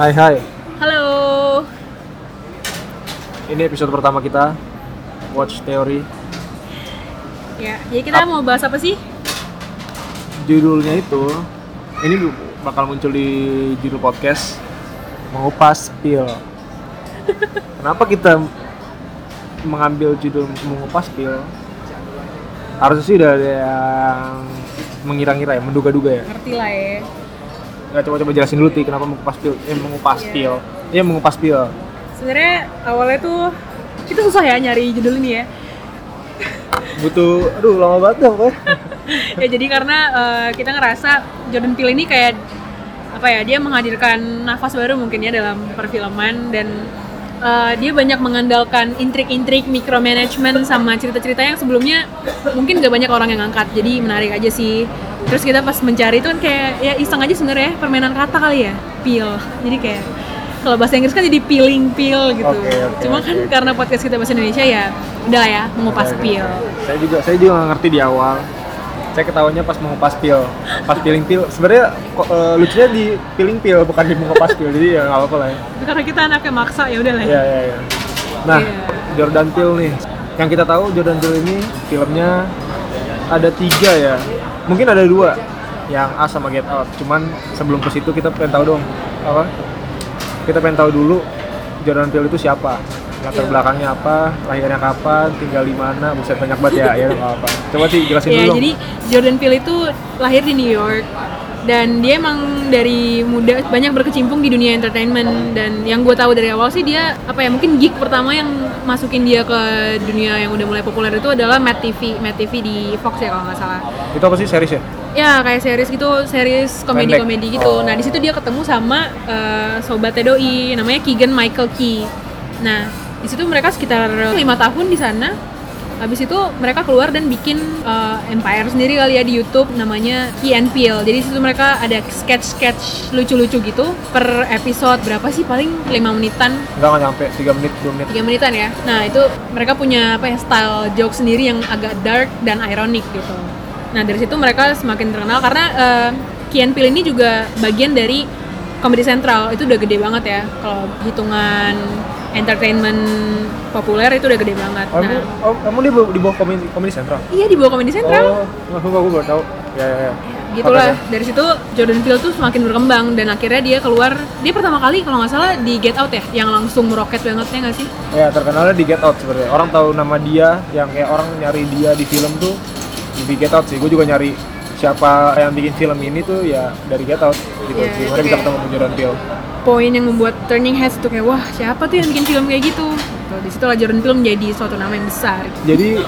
Hai hai, Halo. ini episode pertama kita Watch Theory Ya, jadi kita mau bahas apa sih? Judulnya itu, ini bakal muncul di judul podcast Mengupas Pil Kenapa kita mengambil judul Mengupas Pil? Harusnya sih udah ada yang mengira-ngira ya, menduga-duga ya Ngerti lah ya. Nggak coba-coba jelasin dulu Ti, kenapa mengupas pil? Eh, mengupas Iya. pil Iya, mengupas pil Sebenarnya awalnya tuh itu susah ya nyari judul ini ya. Butuh, aduh lama banget dong Pak. ya jadi karena eh, kita ngerasa Jordan Peele ini kayak apa ya dia menghadirkan nafas baru mungkin ya dalam perfilman dan eh, dia banyak mengandalkan intrik-intrik micromanagement sama cerita-cerita yang sebelumnya mungkin gak banyak orang yang angkat jadi menarik aja sih terus kita pas mencari itu kan kayak ya iseng aja sebenarnya permainan kata kali ya peel jadi kayak kalau bahasa Inggris kan jadi peeling peel gitu Oke, oke, cuma oke. kan karena podcast kita bahasa Indonesia ya udah ya mengupas peel Saya juga saya juga nggak ngerti di awal. Saya ketawanya pas mengupas pil, pas peeling pil. Sebenarnya eh, lucunya di peeling pil bukan di mengupas pil. Jadi ya nggak apa-apa lah ya. karena kita anaknya maksa ya udah lah ya Iya iya iya. Nah, Iya. Jordan Peele nih. Yang kita tahu Jordan Peele ini filmnya ada tiga ya. Mungkin ada dua yang A sama Get Out. Cuman sebelum ke situ kita pengen tahu dong apa? Kita pengen tahu dulu Jordan Peele itu siapa. Latar Iya. belakangnya apa, lahirnya kapan, tinggal di mana, buset banyak banget ya, ya apa. Coba sih jelasin Ya, dulu. jadi Jordan Peele itu lahir di New York dan dia emang dari muda banyak berkecimpung di dunia entertainment dan yang gue tahu dari awal sih dia apa ya mungkin gig pertama yang masukin dia ke dunia yang udah mulai populer itu adalah Mad TV, Mad TV di Fox ya kalau nggak salah. Itu apa sih series ya? Ya kayak series gitu, series komedi-komedi gitu. Oh. Nah di situ dia ketemu sama eh, sobatnya doi, namanya Keegan Michael Key. Nah di situ mereka sekitar lima tahun di sana. Habis itu mereka keluar dan bikin eh, empire sendiri kali ya di YouTube namanya Key and Peele. Jadi di situ mereka ada sketch-sketch lucu-lucu gitu per episode berapa sih paling 5 menitan Enggak nggak nyampe 3 menit, 2 menit. tiga menitan ya. Nah itu mereka punya apa ya style joke sendiri yang agak dark dan ironic gitu. Nah dari situ mereka semakin terkenal karena uh, Kian Peele ini juga bagian dari Comedy Central itu udah gede banget ya. Kalau hitungan entertainment populer itu udah gede banget. Oh, Nah oh, kamu di bawah, di bawah komedi, komedi sentral? iya di bawah Comedy Central. Oh, aku aku baru tahu. Ya ya ya. gitulah dari situ Jordan Peele tuh semakin berkembang dan akhirnya dia keluar dia pertama kali kalau nggak salah di Get Out ya yang langsung meroket banget ya nggak sih Ya terkenalnya di Get Out sebenarnya. Orang tahu nama dia, yang kayak orang nyari dia di film tuh di Get Out sih. Gue juga nyari siapa yang bikin film ini tuh ya dari Get Out gitu. Iya, Gimana oke. bisa ketemu Jordan Peele. Poin yang membuat turning heads tuh kayak wah siapa tuh yang bikin film kayak gitu Tuh, di situ Jordan Peele menjadi suatu nama yang besar Jadi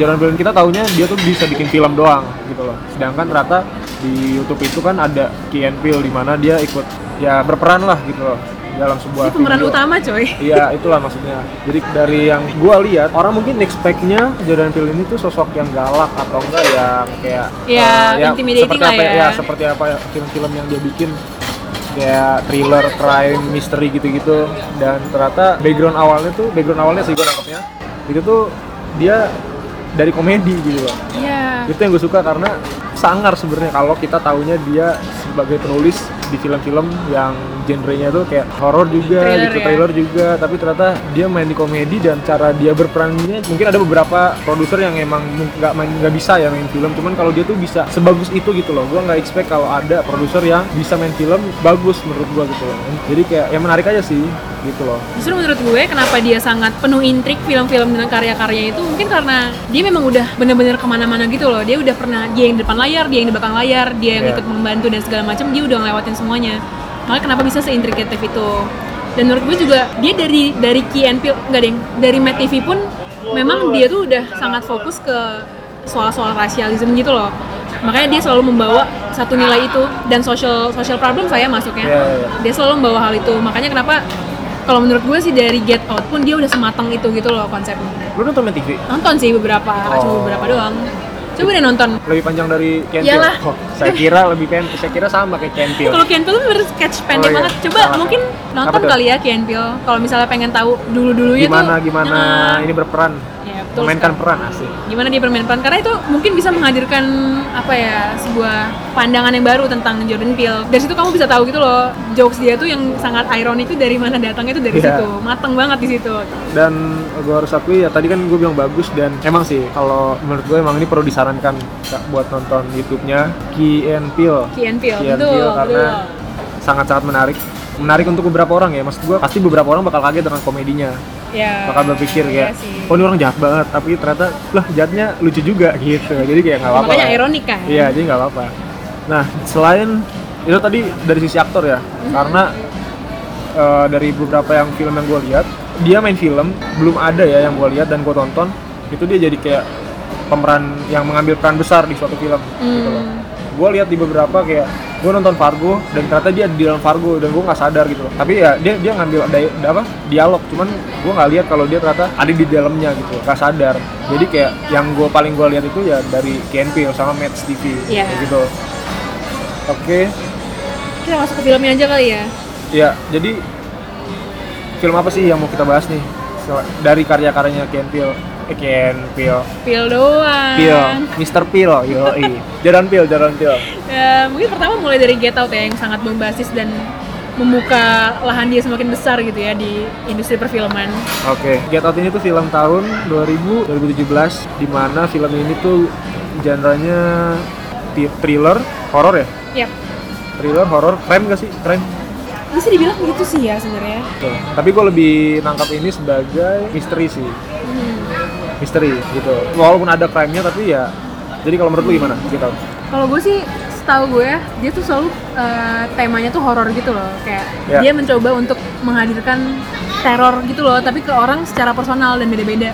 Jordan Peele kita taunya dia tuh bisa bikin film doang gitu loh. Sedangkan ternyata di YouTube itu kan ada and Peele di mana dia ikut ya berperan lah gitu loh dalam sebuah ini pemeran video. utama coy Iya, itulah maksudnya. Jadi dari yang gua lihat, orang mungkin expect-nya Jordan Peele ini tuh sosok yang galak atau enggak yang kayak Ya, eh, intimidating seperti lah apa ya. seperti apa ya film-film yang dia bikin kayak thriller, crime, misteri gitu-gitu. Dan ternyata background awalnya tuh background awalnya sih gua nangkepnya itu tuh dia dari komedi gitu loh. Iya. Itu yang gue suka karena sangar sebenarnya kalau kita taunya dia sebagai penulis di film-film yang genrenya tuh kayak horor juga Thriller gitu ya. thriller juga. Tapi ternyata dia main di komedi dan cara dia berperannya mungkin ada beberapa produser yang emang nggak main nggak bisa ya main film. Cuman kalau dia tuh bisa sebagus itu gitu loh. Gue nggak expect kalau ada produser yang bisa main film bagus menurut gue gitu loh. Jadi kayak yang menarik aja sih gitu loh. Justru menurut gue kenapa dia sangat penuh intrik film-film dengan karya-karya itu mungkin karena dia memang udah bener-bener ke mana-mana gitu loh. Dia udah pernah dia yang depan layar dia yang di belakang layar dia yang Iya. ikut membantu dan segala macam dia udah ngelewatin semuanya. Makanya kenapa bisa seintrikatif itu? Dan menurut gue juga dia dari dari Key and Peele deng dari Mad TV pun memang dia tuh udah sangat fokus ke soal-soal rasialisme gitu loh. Makanya dia selalu membawa satu nilai itu dan social social problem saya masuknya. Iya, iya. dia selalu membawa hal itu. Makanya kenapa kalau menurut gue sih dari Get Out pun dia udah sematang itu gitu loh konsepnya. Lu nonton TV nonton sih beberapa cuma Oh. beberapa doang coba deh nonton lebih panjang dari Ken Iyalah. Oh, saya kira lebih pen saya kira sama kayak Ken Peele. kalau Ken Peele tuh bener sketch pendek Oh, iya. banget coba Salah. mungkin nonton tuh? kali ya Ken Peele kalau misalnya pengen tahu dulu dulunya gimana tuh gimana nah, ini berperan Betul memainkan sekali. peran asik. Gimana dia bermain peran? Karena itu mungkin bisa menghadirkan apa ya sebuah pandangan yang baru tentang Jordan Peele. Dari situ kamu bisa tahu gitu loh jokes dia tuh yang sangat ironik itu dari mana datangnya itu dari Iya. situ. Mateng banget di situ. Dan gue harus akui ya tadi kan gue bilang bagus dan emang sih kalau menurut gue emang ini perlu disarankan buat nonton YouTube-nya Key and Peele. Key and Peele Key and betul Peele karena betul. sangat-sangat menarik menarik untuk beberapa orang ya maksud gue pasti beberapa orang bakal kaget dengan komedinya ya bakal berpikir iya kayak sih. oh ini orang jahat banget tapi ternyata lah jahatnya lucu juga gitu jadi kayak nggak apa-apa makanya ironik kan Iya, jadi nggak apa-apa. Nah, selain itu tadi dari sisi aktor ya, karena eh, dari beberapa yang film yang gue lihat, dia main film belum ada ya yang gue lihat dan gue tonton itu dia jadi kayak pemeran yang mengambil peran besar di suatu film. Gitu loh. Hmm. Gue lihat di beberapa kayak gue nonton Fargo dan ternyata dia di dalam Fargo dan gue nggak sadar gitu loh. Tapi ya dia dia ngambil ada, apa dialog, cuman gue nggak lihat kalau dia ternyata ada di dalamnya gitu, nggak sadar. Jadi kayak yang gue paling gue lihat itu ya dari KNP sama Stevie Iya. kayak gitu. Oke, kita masuk ke filmnya aja kali ya ya jadi film apa sih yang mau kita bahas nih dari karya-karyanya Ken Eh Ken Peele, Peele doang Peele, Mr. Peele, yoi, Jaran Peele, Jaran Peele. Ya, mungkin pertama mulai dari Get Out ya yang sangat bombastis dan membuka lahan dia semakin besar gitu ya di industri perfilman. Oke, Get Out ini tuh film tahun 2000 2017 di mana film ini tuh genre-nya thriller, horor ya? Yap. Thriller, horor, crime gak sih? Crime. Bisa dibilang gitu sih ya sebenarnya. Tapi gue lebih nangkap ini sebagai misteri sih. Misteri gitu. Walaupun ada crime-nya tapi ya. Jadi kalau menurut lu gimana? Get Out? Kalau gue sih setahu gue ya, dia tuh selalu eh, temanya tuh horor gitu loh. Kayak Ya. dia mencoba untuk menghadirkan teror gitu loh, tapi ke orang secara personal dan beda-beda.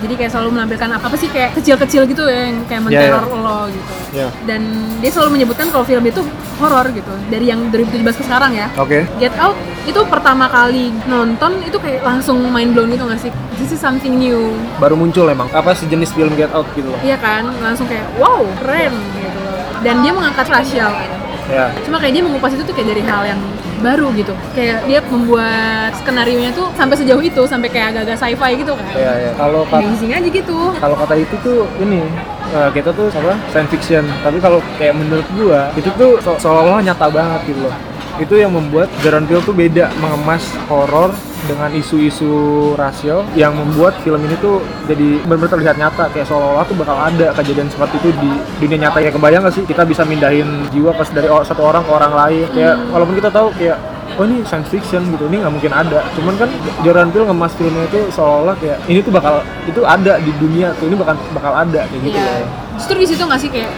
Jadi kayak selalu menampilkan apa sih kayak kecil-kecil gitu ya yang kayak Ya, ya. menteror lo gitu. Ya. Dan dia selalu menyebutkan kalau film itu horor gitu dari yang 2017 ke sekarang ya. Oke. Get Out itu pertama kali nonton itu kayak langsung mind blown gitu gak sih? This is something new. Baru muncul emang. Apa sejenis film Get Out gitu loh. Iya kan? Langsung kayak wow, keren gitu loh. Dan dia mengangkat rasial kan. Ya. Cuma kayak dia mengupas itu tuh kayak dari hal yang baru gitu. Kayak dia membuat skenario nya tuh sampai sejauh itu, sampai kayak agak-agak sci-fi gitu kan. Ya, ya. Kalau kata Amazing aja gitu. kalau kata itu tuh ini eh, kita tuh apa science fiction tapi kalau kayak menurut gua itu tuh se- seolah-olah nyata banget gitu loh itu yang membuat Jordan Peele tuh beda mengemas horor dengan isu-isu rasial yang membuat film ini tuh jadi benar-benar terlihat nyata kayak seolah-olah tuh bakal ada kejadian seperti itu di dunia nyata. Kayak kebayang gak sih kita bisa mindahin jiwa pas dari satu orang ke orang lain? Kayak walaupun kita tahu kayak oh ini science fiction gitu. Ini nggak mungkin ada. Cuman kan Jordan Peele ngemas filmnya itu seolah-olah kayak ini tuh bakal itu ada di dunia tuh ini bakal bakal ada kayak gitu loh. Justru di situ nggak sih kayak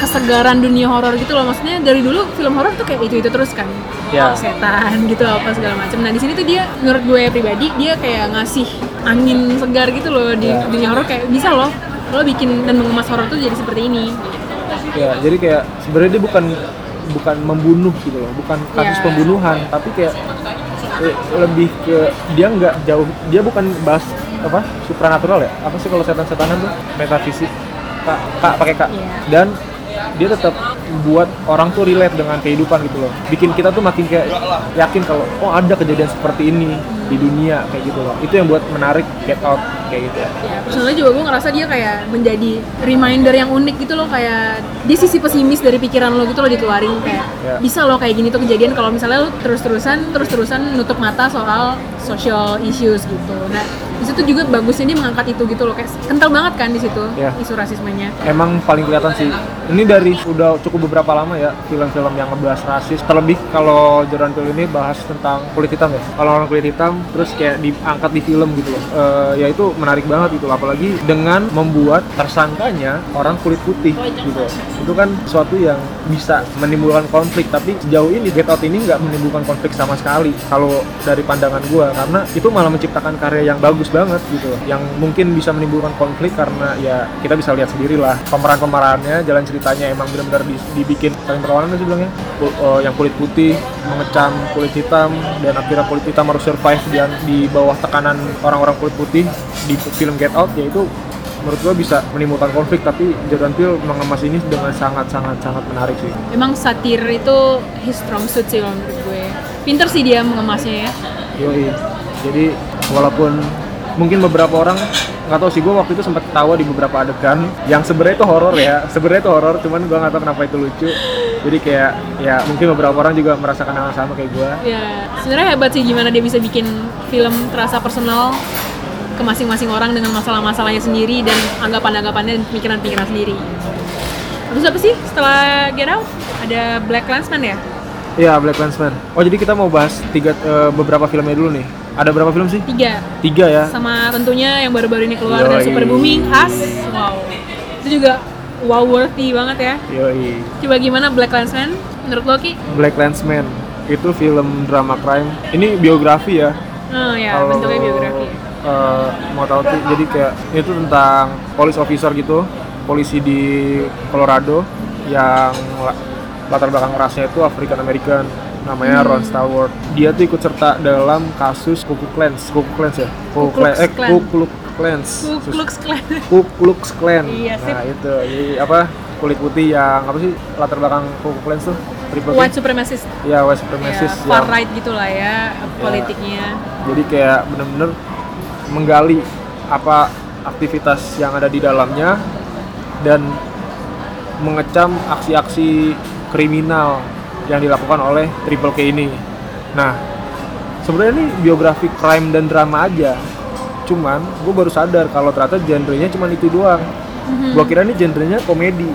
kesegaran dunia horor gitu loh. Maksudnya dari dulu film horor tuh kayak itu-itu terus kan. Ya. Setan gitu apa segala macam. Nah, di sini tuh dia menurut gue pribadi dia kayak ngasih angin segar gitu loh di Ya. dunia horor kayak bisa loh lo bikin dan mengemas horor tuh jadi seperti ini. ya jadi kayak sebenarnya dia bukan bukan membunuh gitu loh bukan kasus Ya. pembunuhan tapi kayak eh, lebih ke dia nggak jauh dia bukan bahas apa supranatural ya apa sih kalau setan-setanan tuh metafisik kak kak pakai kak Iya. dan dia tetap buat orang tuh relate dengan kehidupan gitu loh. Bikin kita tuh makin kayak yakin kalau oh ada kejadian seperti ini di dunia kayak gitu loh itu yang buat menarik get out kayak gitu Ya, personalnya juga gue ngerasa dia kayak menjadi reminder yang unik gitu loh kayak di sisi pesimis dari pikiran lo gitu loh dikeluarin kayak Ya. bisa loh kayak gini tuh kejadian kalau misalnya lo terus-terusan terus-terusan nutup mata soal social issues gitu. Nah, di situ juga bagusnya dia mengangkat itu gitu loh kayak kental banget kan di situ Ya. isu rasismenya. emang paling kelihatan sih ini dari udah cukup beberapa lama ya film-film yang ngebahas rasis terlebih kalau Jordan Peele ini bahas tentang kulit hitam ya kalau orang kulit hitam terus kayak diangkat di film gitu loh. Eh, ya itu menarik banget gitu apalagi dengan membuat tersangkanya orang kulit putih gitu itu kan suatu yang bisa menimbulkan konflik tapi sejauh ini Get Out ini nggak menimbulkan konflik sama sekali kalau dari pandangan gua karena itu malah menciptakan karya yang bagus banget gitu loh yang mungkin bisa menimbulkan konflik karena ya kita bisa lihat sendiri lah pemeran-pemerannya jalan ceritanya emang benar-benar di- dibikin saling berlawanan sih bilangnya. Eh, yang kulit putih mengecam kulit hitam dan akhirnya kulit hitam harus survive di, di bawah tekanan orang-orang kulit putih di film Get Out yaitu menurut gua bisa menimbulkan konflik tapi Jordan Peele mengemas ini dengan sangat-sangat sangat menarik sih Emang satir itu his strong suit sih menurut gue. Pinter sih dia mengemasnya ya. Yoi. Jadi walaupun mungkin beberapa orang nggak tahu sih gue waktu itu sempat ketawa di beberapa adegan yang sebenarnya itu horor ya sebenarnya itu horor cuman gue nggak tahu kenapa itu lucu jadi kayak ya mungkin beberapa orang juga merasakan hal sama kayak gue Ya, sebenarnya hebat sih gimana dia bisa bikin film terasa personal ke masing-masing orang dengan masalah-masalahnya sendiri dan anggapan-anggapannya dan pikiran-pikiran sendiri. Terus apa sih setelah Get Out? Ada Black Clansman ya? Iya Black Clansman oh jadi kita mau bahas tiga eh, beberapa filmnya dulu nih ada berapa film sih Tiga. tiga ya Sama tentunya yang baru-baru ini keluar dan Yoi. super booming, Us. Wow. Itu juga wow worthy banget ya. Yoi. Coba gimana Black Clansman? Menurut lo Ki? Black Clansman itu film drama crime ini biografi ya Oh ya, Kalau, bentuknya biografi. eh, mau tahu tuh jadi kayak itu tentang police officer gitu polisi di Colorado yang la- latar belakang rasnya itu African American namanya Ron Stallworth dia tuh ikut serta dalam kasus Ku Klux Klan. Ku Klux Klan ya? Ku Klux Klan eh. Ku Klux Klan. Ku Klux Klan. Ku Klux Klan. Iya, sip. nah itu. Jadi apa kulit putih yang apa sih latar belakang Ku Klux Klan tuh? Triple White supremacist. ya white Ya, supremacist far yang- right gitulah ya politiknya. jadi kayak bener-bener menggali apa aktivitas yang ada di dalamnya dan mengecam aksi-aksi kriminal yang dilakukan oleh Triple K ini. Nah, sebenarnya ini biografi crime dan drama aja. Cuman gue baru sadar kalau ternyata genrenya cuma itu doang. Gue kira ini genrenya komedi.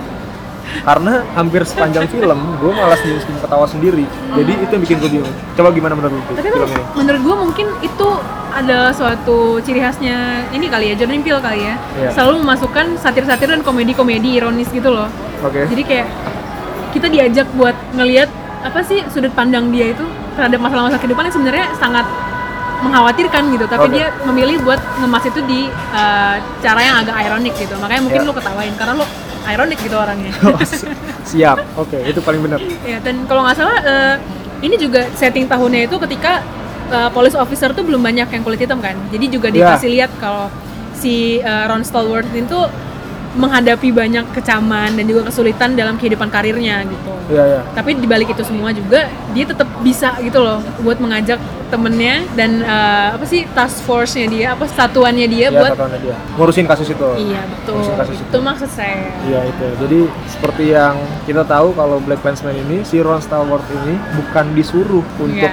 Karena hampir sepanjang film gue malah senyum-senyum ketawa sendiri. Jadi itu yang bikin gue bingung. Coba gimana menurut lu Tapi menurut gue mungkin itu adalah suatu ciri khasnya ini kali ya Jordan Peele kali ya. Iya. Selalu memasukkan satir-satir dan komedi-komedi ironis gitu loh. Oke. Jadi kayak kita diajak buat ngelihat apa sih sudut pandang dia itu terhadap masalah-masalah kehidupan yang sebenarnya sangat mengkhawatirkan gitu. Tapi Oke. dia memilih buat ngemas itu di uh, cara yang agak ironik gitu. Makanya mungkin Iya. lu ketawain karena lu ironik gitu orangnya. Oh, si- siap. Oke, itu paling benar. Ya, dan kalau nggak salah eh, ini juga setting tahunnya itu ketika eh, police officer tuh belum banyak yang kulit hitam kan. Jadi juga dikasih lihat kalau si eh, Ron Stallworth itu menghadapi banyak kecaman dan juga kesulitan dalam kehidupan karirnya gitu. Iya, iya. Tapi dibalik itu semua juga dia tetap bisa gitu loh buat mengajak temennya dan eh, apa sih task force-nya dia, apa satuannya dia Iya, buat satuannya dia. Ngurusin kasus itu. Iya betul. Ngurusin kasus Itu maksud saya. Iya itu. Jadi seperti yang kita tahu kalau Black Clansman ini si Ron Stallworth ini bukan disuruh untuk Iya.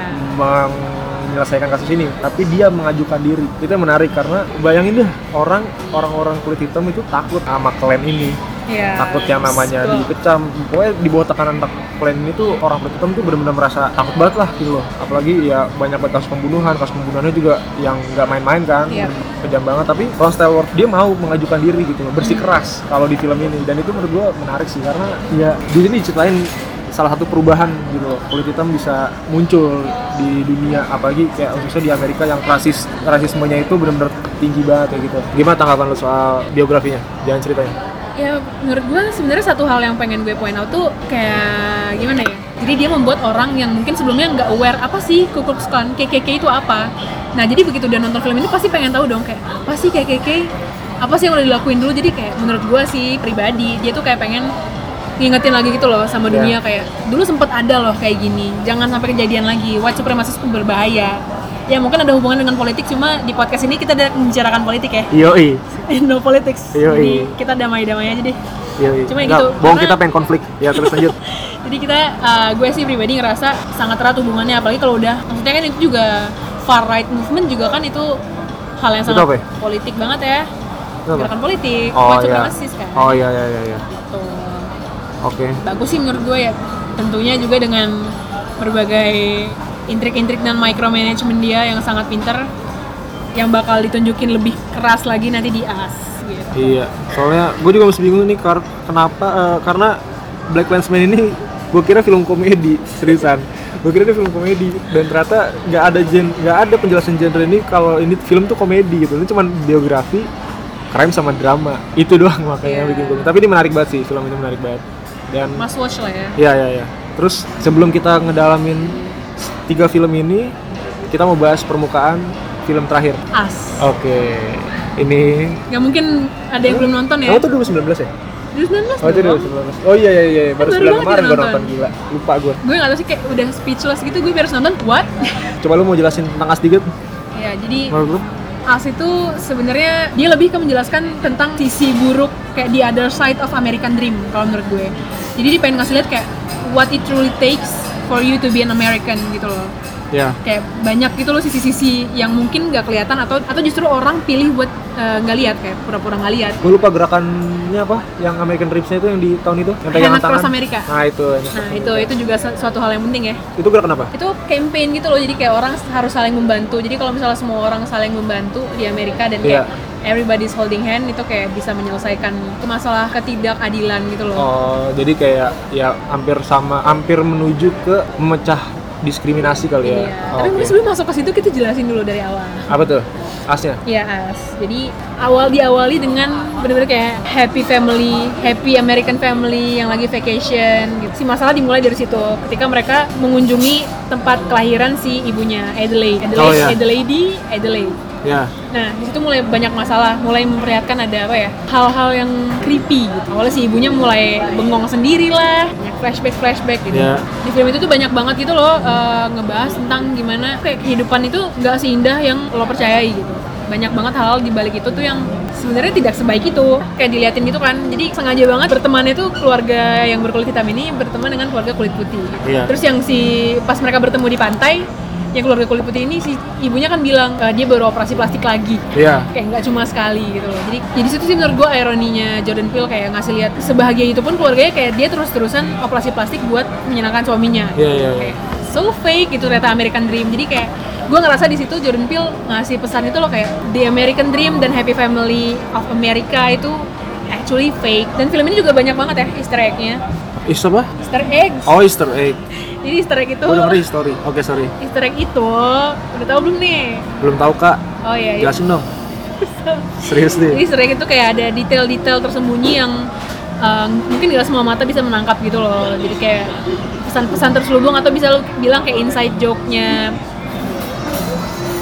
Menyelesaikan kasus ini, tapi dia mengajukan diri. Itu yang menarik karena bayangin deh orang orang-orang kulit hitam itu takut sama klan ini. Iya. takut yang namanya betul. dikecam pokoknya di bawah tekanan tak klan ini tuh orang kulit hitam tuh benar-benar merasa takut banget lah gitu loh apalagi ya banyak banget kasus pembunuhan kasus pembunuhannya juga yang nggak main-main kan Iya. kejam banget tapi Ron Stallworth dia mau mengajukan diri gitu loh bersikeras kalau di film ini dan itu menurut gua menarik sih karena ya di sini diceritain salah satu perubahan gitu loh kulit hitam bisa muncul di dunia apalagi kayak khususnya di Amerika yang rasis rasismenya itu benar-benar tinggi banget kayak gitu gimana tanggapan lo soal biografinya jangan ceritain Ya menurut gue sebenarnya satu hal yang pengen gue point out tuh kayak gimana ya? Jadi dia membuat orang yang mungkin sebelumnya nggak aware apa sih Ku Klux Klan, KKK itu apa. Nah jadi begitu dia nonton film ini pasti pengen tahu dong kayak apa sih KKK, apa sih yang udah dilakuin dulu. Jadi kayak menurut gue sih pribadi dia tuh kayak pengen ngingetin lagi gitu loh sama Ya. dunia kayak dulu sempet ada loh kayak gini jangan sampai kejadian lagi white supremacist itu berbahaya ya mungkin ada hubungan dengan politik cuma di podcast ini kita tidak membicarakan politik ya Yoi, no politics Yoi. jadi kita damai-damai aja deh yoi. Cuma Nggak, gitu, bohong karena- kita pengen konflik. Ya terus lanjut. jadi kita uh, gue sih pribadi ngerasa sangat erat hubungannya apalagi kalau udah maksudnya kan itu juga far right movement juga kan itu hal yang sangat ya? politik banget ya gerakan politik Oh white iya. supremacist kan Oh iya iya iya. iya. gitu Oke. bagus sih menurut gue ya tentunya juga dengan berbagai intrik-intrik dan micromanagement dia yang sangat pinter yang bakal ditunjukin lebih keras lagi nanti di AS gitu. Iya. Soalnya gue juga masih bingung nih kar kenapa eh, karena Black Clansman ini gue kira film komedi seriusan. Gue kira ini film komedi dan ternyata nggak ada gen nggak ada penjelasan genre ini kalau ini film tuh komedi gitu. Ini cuma biografi crime sama drama itu doang makanya Iya. bikin gue. Tapi ini menarik banget sih film ini menarik banget. Dan Must watch lah ya. Iya iya iya. Terus sebelum kita ngedalamin tiga film ini, kita mau bahas permukaan film terakhir. AS. Oke. Ini Gak mungkin ada yang belum nonton ya. Kamu tuh 2019 ya? 2019 Oh itu dong. 2019. Oh iya iya iya, baru Baru sebulan banget kemarin gue nonton. gila. Lupa gue. Gue gak tau sih kayak udah speechless gitu gue baru nonton what? Coba lu mau jelasin tentang As dikit? ya jadi Menurut lu? As itu sebenarnya dia lebih ke menjelaskan tentang sisi buruk kayak the other side of American Dream kalau menurut gue. Jadi dia pengen ngasih lihat kayak what it truly takes for you to be an American gitu loh. Ya. Kayak banyak gitu loh sisi-sisi yang mungkin nggak kelihatan atau atau justru orang pilih buat eh, nggak lihat kayak pura-pura nggak lihat. Gue lupa gerakannya apa? Yang American Dreams-nya itu yang di tahun itu, yang pegangan tangan. Across America. Nah itu. Nah itu itu juga su- suatu hal yang penting ya. Itu gerakan apa? itu campaign gitu loh jadi kayak orang harus saling membantu jadi kalau misalnya semua orang saling membantu di Amerika dan kayak Iya. everybody's holding hand itu kayak bisa menyelesaikan masalah ketidakadilan gitu loh Oh, jadi kayak ya hampir sama, hampir menuju ke memecah diskriminasi kali ya. iya Oh, tapi mungkin sebelum masuk ke situ kita jelasin dulu dari awal Apa tuh? Asnya? Iya as. Jadi awal diawali dengan bener-bener kayak happy family, happy American family yang lagi vacation. Gitu. Si masalah dimulai dari situ. Ketika mereka mengunjungi tempat kelahiran si ibunya Adelaide, Adelaide, Oh, iya. Adelaide, Adelaide. Ya. Nah, di situ mulai banyak masalah, mulai memperlihatkan ada apa ya? Hal-hal yang creepy gitu. Awalnya si ibunya mulai bengong sendiri lah, banyak flashback-flashback gitu. Iya. Di film itu tuh banyak banget gitu loh eh, ngebahas tentang gimana kayak kehidupan itu nggak seindah yang lo percayai gitu. Banyak banget hal di balik itu tuh yang sebenarnya tidak sebaik itu. Kayak diliatin gitu kan. Jadi sengaja banget bertemannya tuh keluarga yang berkulit hitam ini berteman dengan keluarga kulit putih. Iya. Terus yang si pas mereka bertemu di pantai, yang keluarga kulit putih ini si ibunya kan bilang eh, dia baru operasi plastik lagi. Iya. kayak nggak cuma sekali gitu loh. Jadi jadi situ sih menurut gue ironinya Jordan Peele kayak ngasih lihat sebahagia itu pun keluarganya kayak dia terus terusan operasi plastik buat menyenangkan suaminya. Iya, iya, iya. kayak so fake gitu ternyata American Dream. Jadi kayak gue ngerasa di situ Jordan Peele ngasih pesan itu loh kayak the American Dream dan Happy Family of America itu actually fake. Dan film ini juga banyak banget ya Easter egg-nya Is apa? Easter egg Oh, Easter egg. jadi Easter egg itu denger history. Oke, sorry. Easter egg itu udah tahu belum nih Belum tahu, Kak. oh iya iya. Jelasin dong. Serius Jadi nih. Easter egg itu kayak ada detail-detail tersembunyi yang uh, mungkin nggak semua mata bisa menangkap gitu loh. Jadi kayak pesan-pesan terselubung atau bisa lu bilang kayak inside joke-nya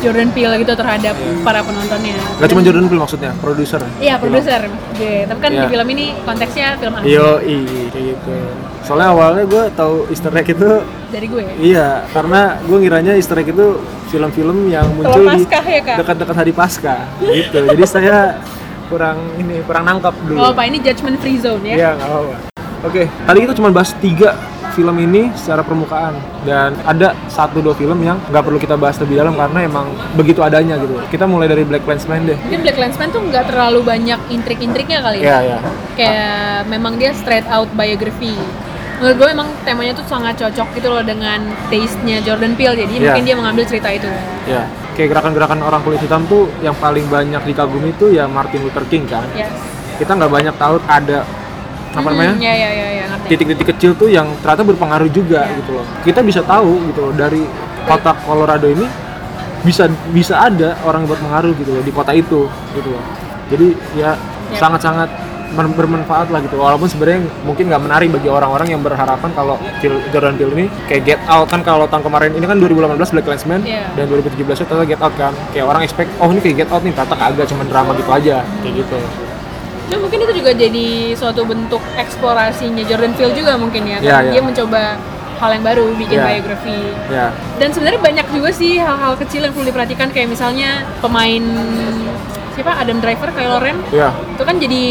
Jordan Peele gitu terhadap para penontonnya. Gak cuma Dan- Jordan Peele maksudnya, produser. Iya, produser. Oke, tapi kan Iya. di film ini konteksnya film asli Yo, kayak gitu. Soalnya awalnya gue tahu Easter egg itu dari gue. Iya, karena gue ngiranya Easter egg itu film-film yang muncul di Paskah ya, dekat-dekat hari Pasca gitu. Jadi saya kurang ini kurang nangkap dulu. Oh, Pak, ini judgment free zone ya. Iya, nggak apa-apa. Oke, tadi kita cuma bahas tiga film ini secara permukaan dan ada satu dua film yang nggak perlu kita bahas lebih dalam karena emang begitu adanya gitu. Kita mulai dari Black Clansman deh. Mungkin Black Clansman tuh nggak terlalu banyak intrik-intriknya kali ya. iya. kayak memang dia straight out biography menurut gue emang temanya tuh sangat cocok gitu loh dengan taste-nya Jordan Peele jadi Iya. mungkin dia mengambil cerita itu Ya, kayak gerakan-gerakan orang kulit hitam tuh yang paling banyak dikagumi tuh ya Martin Luther King kan. yes Kita nggak banyak tahu ada apa namanya? ya ya ya ya ngerti titik-titik kecil tuh yang ternyata berpengaruh juga Iya. gitu loh. Kita bisa tahu gitu loh dari kota Colorado ini bisa bisa ada orang yang berpengaruh gitu loh di kota itu gitu loh. Jadi ya Iya. sangat-sangat men- bermanfaat lah gitu. Walaupun sebenarnya mungkin nggak menarik bagi orang-orang yang berharapan kalau Jordan Peele ini kayak Get Out kan kalau tahun kemarin ini kan 2018 Black Clansman Iya. dan 2017 itu ternyata Get Out kan. Kayak orang expect oh ini kayak Get Out nih ternyata kagak cuma drama gitu aja kayak gitu. Nah, mungkin itu juga jadi suatu bentuk eksplorasinya Jordan Peele juga mungkin ya Iya, karena iya. dia mencoba hal yang baru bikin Iya. biografi Ya. dan sebenarnya banyak juga sih hal-hal kecil yang perlu diperhatikan kayak misalnya pemain siapa Adam Driver Kylo Ren Ya. itu kan jadi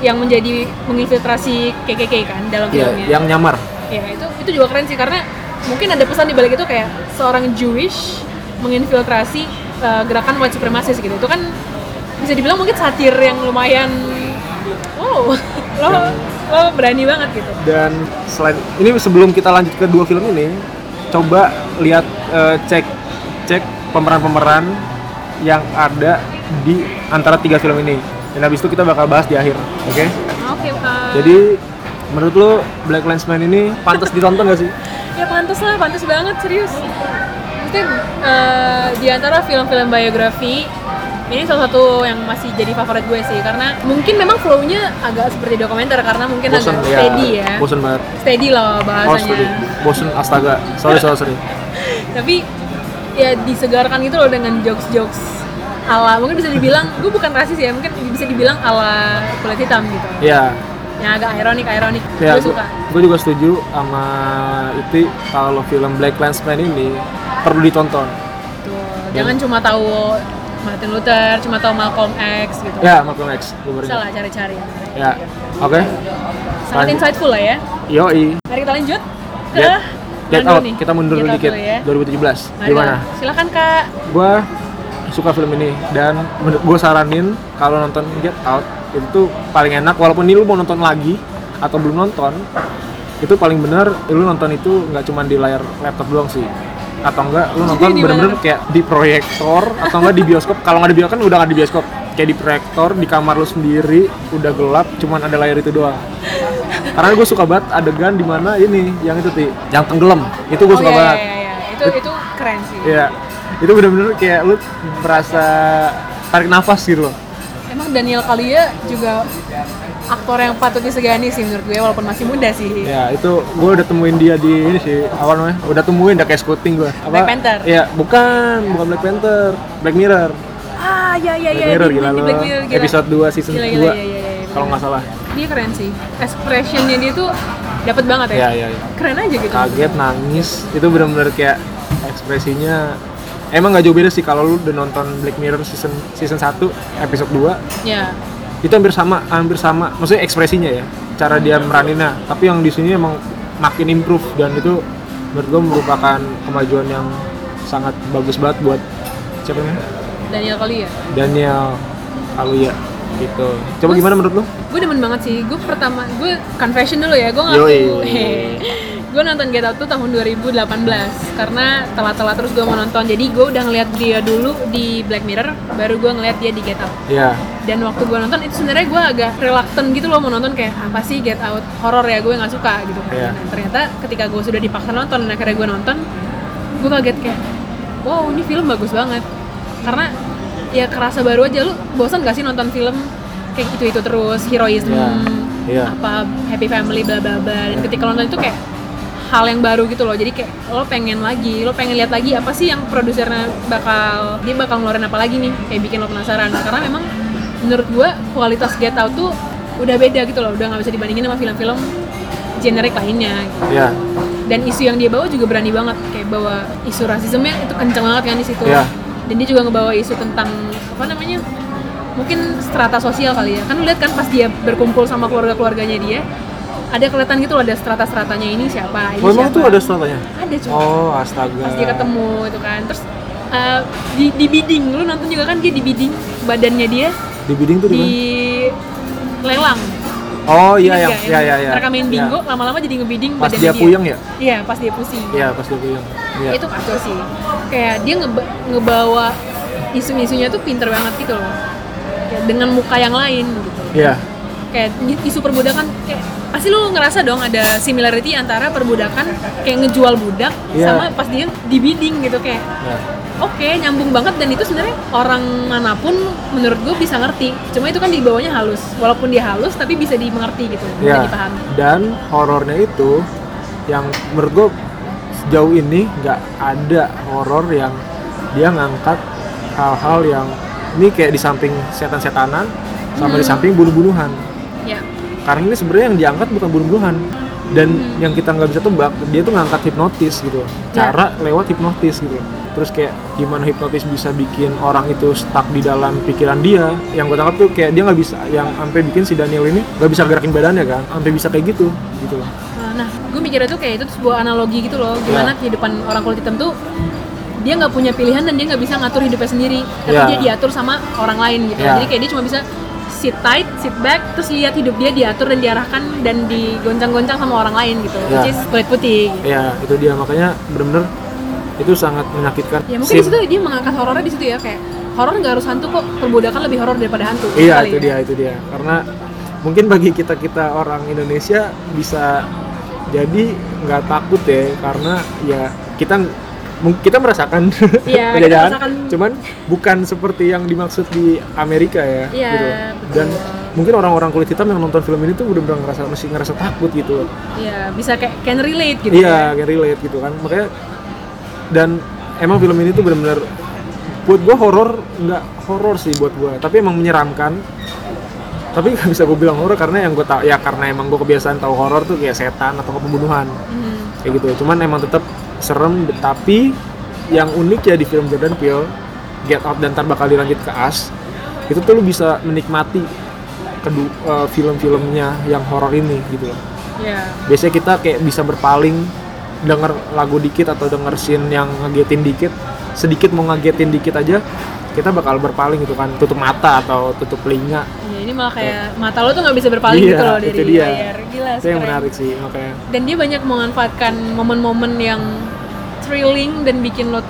yang menjadi menginfiltrasi KKK kan dalam Ya, filmnya yang nyamar. ya itu itu juga keren sih karena mungkin ada pesan di balik itu kayak seorang Jewish menginfiltrasi uh, gerakan white supremacist gitu itu kan bisa dibilang mungkin satir yang lumayan wow. Lo lo berani banget gitu. Dan selain ini sebelum kita lanjut ke dua film ini coba lihat eh, cek cek pemeran-pemeran yang ada di antara tiga film ini. Dan habis itu kita bakal bahas di akhir oke? Oke uh, jadi menurut lo Black Clansman ini pantas ditonton gak sih? Ya pantas lah pantas banget serius. Maksudnya uh, di antara film-film biografi ini salah satu yang masih jadi favorit gue sih karena mungkin memang flow-nya agak seperti dokumenter karena mungkin bosen agak ya steady ya. Bosen banget. Steady loh oh bahasanya. sorry bosen astaga. Sorry sorry sorry. Tapi ya disegarkan gitu loh dengan jokes-jokes ala. Mungkin bisa dibilang gue bukan rasis ya mungkin bisa dibilang ala kulit hitam gitu. Ya yang agak ironik ironik ya gue suka? gue juga setuju sama itu kalau film Black Clansman ini perlu ditonton. Tuh, jangan cuma tahu Martin Luther cuma tahu Malcolm X gitu Ya, Malcolm X. Bisa lah cari-cari Ya, oke. sangat Lanjut. insightful lah ya Yoi. mari kita lanjut ke Get, get out. Kita mundur Get dulu dikit. ya. 2017. Mari Gimana? silakan kak Gua suka film ini dan gue saranin kalau nonton Get Out itu tuh paling enak walaupun ini lu mau nonton lagi atau belum nonton itu paling bener lu nonton itu nggak cuma di layar laptop doang sih atau enggak lu nonton di bener-bener mana? kayak di proyektor atau enggak di bioskop. Kalau nggak di bioskop kan udah nggak di bioskop. Kayak di proyektor di kamar lu sendiri udah gelap cuman ada layar itu doang. Karena gue suka banget adegan di mana ini yang itu ti. Yang tenggelam. Itu gue oh suka iya, banget. iya, iya. itu itu keren sih. Iya, itu bener-bener kayak lu merasa tarik nafas gitu loh. Emang Daniel Kaluuya juga aktor yang patut disegani sih menurut gue walaupun masih muda sih Ya itu gue udah temuin dia di ini sih, apa namanya? Udah temuin, udah kayak scouting gue. Apa? Black Panther? Iya, bukan, bukan Black Panther, Black Mirror. ah iya iya Black iya Mirror di- gila di. Black Mirror, gila. Episode 2 season Gila, 2 gila, iya, iya, iya, iya, kalau nggak salah. dia keren sih expressionnya dia tuh dapat banget ya Iya iya. iya. keren aja gitu Kaget, nangis, itu bener-bener kayak ekspresinya Emang nggak jauh beda sih kalau lu udah nonton Black Mirror season season 1 episode 2 ya. Itu hampir sama hampir sama. Maksudnya ekspresinya ya cara dia meraninnya. Tapi yang di sini emang makin improve dan itu menurut gue merupakan kemajuan yang sangat bagus banget buat siapa namanya? Daniel Kaluuya Daniel Kaluuya gitu. Coba Terus- gimana menurut lo gue demen banget sih. Gue pertama gue confession dulu ya gue ngaku gue nonton Get Out tuh tahun 2018 karena telat-telat terus gue mau nonton. Jadi gue udah ngeliat dia dulu di Black Mirror baru gue ngeliat dia di Get Out. Ya dan waktu gue nonton itu sebenarnya gue agak reluctant gitu loh mau nonton kayak apa sih Get Out? Horor ya gue nggak suka gitu. Kan Iya. Nah, ternyata ketika gue sudah dipaksa nonton dan akhirnya gue nonton gue kaget kayak wow ini film bagus banget. Karena ya kerasa baru aja lu bosan gak sih nonton film kayak itu itu terus heroism Iya. Iya. apa happy family bla bla bla. Dan ketika nonton itu kayak hal yang baru gitu loh. Jadi kayak lo pengen lagi lo pengen lihat lagi apa sih yang produsernya bakal dia bakal ngeluarin apa lagi nih kayak bikin lo penasaran. Karena memang menurut gua kualitas Get Out tuh udah beda gitu loh. Udah nggak bisa dibandingin sama film-film generik lainnya. Gitu. ya dan isu yang dia bawa juga berani banget. Kayak bawa isu rasisme itu kenceng banget kan di situ Iya. dan dia juga ngebawa isu tentang apa namanya mungkin strata sosial kali ya. Kan lu lihat kan pas dia berkumpul sama keluarga keluarganya dia ada kelihatan gitu loh ada strata-stratanya. Ini siapa? Ini oh siapa? tuh ada stratanya? Ada cuy. Oh astaga. Pas dia ketemu itu kan. Terus uh, di, di bidding. Lu nonton juga kan dia di bidding badannya dia? Di bidding tuh di di mana lelang. Oh iya yang nggak? iya iya iya. Mereka main Iya. bingo lama-lama jadi ngebidding pas badannya dia puyeng ya? Iya pas dia pusing. Iya pas dia puyeng. Iya. Itu kacau sih. Kayak dia ngeba- ngebawa isu-isunya tuh pinter banget gitu loh. Kayak dengan muka yang lain gitu. Iya. Kayak isu perbudakan kayak pasti lu ngerasa dong ada similarity antara perbudakan kayak ngejual budak Iya. sama pas dia di bidding gitu kayak Iya. oke nyambung banget dan itu sebenarnya orang mana pun menurut gue bisa ngerti cuma itu kan dibawanya halus walaupun dia halus tapi bisa dimengerti gitu bisa Ya, dipahami dan horornya itu yang menurut gue sejauh ini nggak ada horor yang dia ngangkat hal-hal yang ini kayak di samping setan-setanan sama di Hmm. samping bunuh-bunuhan. ya Karena ini sebenarnya yang diangkat bukan bunuh-bunuhan dan yang kita nggak bisa tebak dia tuh ngangkat hipnotis gitu, Ya. cara lewat hipnotis gitu. Terus kayak gimana hipnotis bisa bikin orang itu stuck di dalam pikiran dia. Yang gue tangkap tuh kayak dia nggak bisa, yang sampai bikin si Daniel ini nggak bisa gerakin badannya kan, sampai bisa kayak gitu gitu loh. Nah, gue mikirnya tuh kayak itu tuh sebuah analogi gitu loh, gimana Ya. kehidupan orang kulit hitam tuh dia nggak punya pilihan dan dia nggak bisa ngatur hidupnya sendiri, tapi Ya. dia diatur sama orang lain gitu. Ya. Jadi kayak dia cuma bisa sit tight, sit back, terus lihat hidup dia diatur dan diarahkan dan digoncang-goncang sama orang lain gitu, Ya. which is kulit putih. Gitu. Ya itu dia makanya bener-bener itu sangat menyakitkan. Ya mungkin di situ dia mengangkat horornya di situ ya kayak horor nggak harus hantu kok, perbudakan lebih horor daripada hantu. Iya itu ya. dia itu dia karena mungkin bagi kita kita orang Indonesia bisa jadi nggak takut ya karena ya kita kita merasakan. Iya, kita penjajahan merasakan- cuman bukan seperti yang dimaksud di Amerika ya Iya, gitu. betul. dan mungkin orang-orang kulit hitam yang nonton film ini tuh udah benar ngerasa masih ngerasa takut gitu. Iya, bisa kayak can relate gitu. iya can relate gitu kan. Makanya dan emang film ini tuh benar-benar buat gua horor nggak horor sih buat gua. Tapi emang menyeramkan. Tapi nggak bisa gue bilang horor karena yang gue tau ya karena emang gue kebiasaan tahu horor tuh kayak setan atau pembunuhan. Hmm. kayak gitu. Cuman emang tetap serem tapi yang unik ya di film Jordan Peele Get Out dan ntar bakal dilanjut ke Us itu tuh lu bisa menikmati kedua eh, film-filmnya yang horor ini gitu loh. Ya biasanya kita kayak bisa berpaling denger lagu dikit atau denger scene yang ngagetin dikit sedikit mau ngagetin dikit aja kita bakal berpaling gitu kan tutup mata atau tutup telinga. Ya, ini malah kayak mata lo tuh nggak bisa berpaling Iya, gitu loh dari dia. layar. Gila itu yang menarik sih makanya. Dan dia banyak memanfaatkan momen-momen yang thrilling dan bikin lo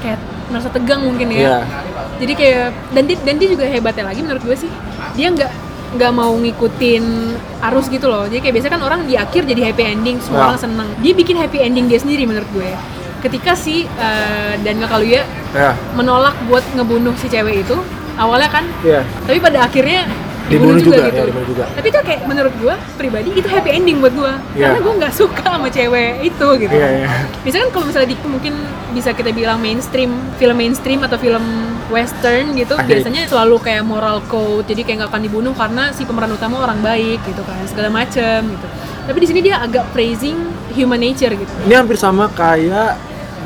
kayak merasa tegang mungkin ya. Iya. jadi kayak dan dia, dan dia juga hebatnya lagi menurut gue sih. Dia nggak nggak mau ngikutin arus gitu loh. Jadi kayak biasa kan orang di akhir jadi happy ending semua Ya. orang seneng. Dia bikin happy ending dia sendiri menurut gue ketika si uh, Daniel Kaluuya ya menolak buat ngebunuh si cewek itu awalnya kan iya tapi pada akhirnya Dibunuh dibunuh juga, juga, gitu ya, dibunuh juga. tapi itu kayak menurut gue pribadi itu happy ending buat gue Iya. karena gue nggak suka sama cewek itu gitu iya iya Biasanya kan kalau misalnya di, mungkin bisa kita bilang mainstream, film mainstream atau film western gitu, Oke. biasanya selalu kayak moral code, jadi kayak nggak akan dibunuh karena si pemeran utama orang baik gitu kan, segala macem gitu. Tapi di sini dia agak praising human nature gitu. ini hampir sama kayak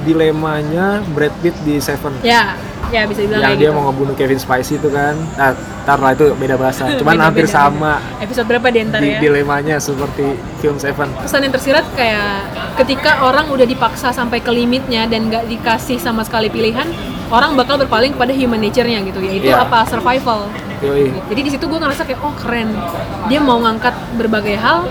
dilemanya Brad Pitt di Seven Ya, ya bisa dibilang yang kayak dia gitu. mau ngebunuh Kevin Spacey itu kan nah ntar lah itu beda bahasa cuman Beda-beda. hampir sama Episode berapa di antar di ya? dilemanya seperti film Seven Pesan yang tersirat kayak ketika orang udah dipaksa sampai ke limitnya dan nggak dikasih sama sekali pilihan, orang bakal berpaling kepada human nature-nya gitu, yaitu Iya. apa survival. Yoi. Jadi di situ gue ngerasa kayak oh keren. Dia mau ngangkat berbagai hal,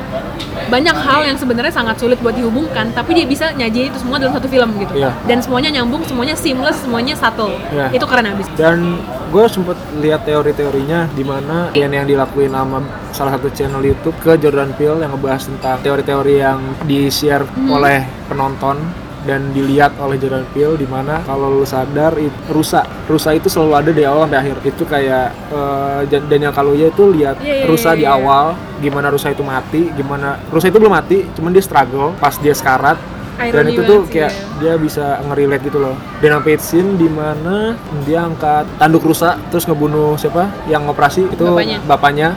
banyak hal yang sebenarnya sangat sulit buat dihubungkan, tapi dia bisa nyajiin itu semua dalam satu film gitu. Iya. Dan semuanya nyambung, semuanya seamless, semuanya subtle. Iya. Itu keren abis. dan gue sempet lihat teori-teorinya di mana yang yang dilakuin sama salah satu channel YouTube ke Jordan Peele yang ngebahas tentang teori-teori yang di-share Hmm. oleh penonton dan dilihat oleh Jordan Peele di mana kalau lu sadar it- rusa rusa itu selalu ada di awal sampai akhir itu kayak Dan- Daniel Kaluuya itu lihat Iya, iya, rusa iya, di iya. awal gimana rusa itu mati gimana rusa itu belum mati cuman dia struggle pas dia sekarat dan Ironi itu tuh kayak ya. dia bisa nge-relate gitu loh dan sampai scene di mana dia angkat tanduk rusa terus ngebunuh siapa yang operasi itu Bapaknya. bapaknya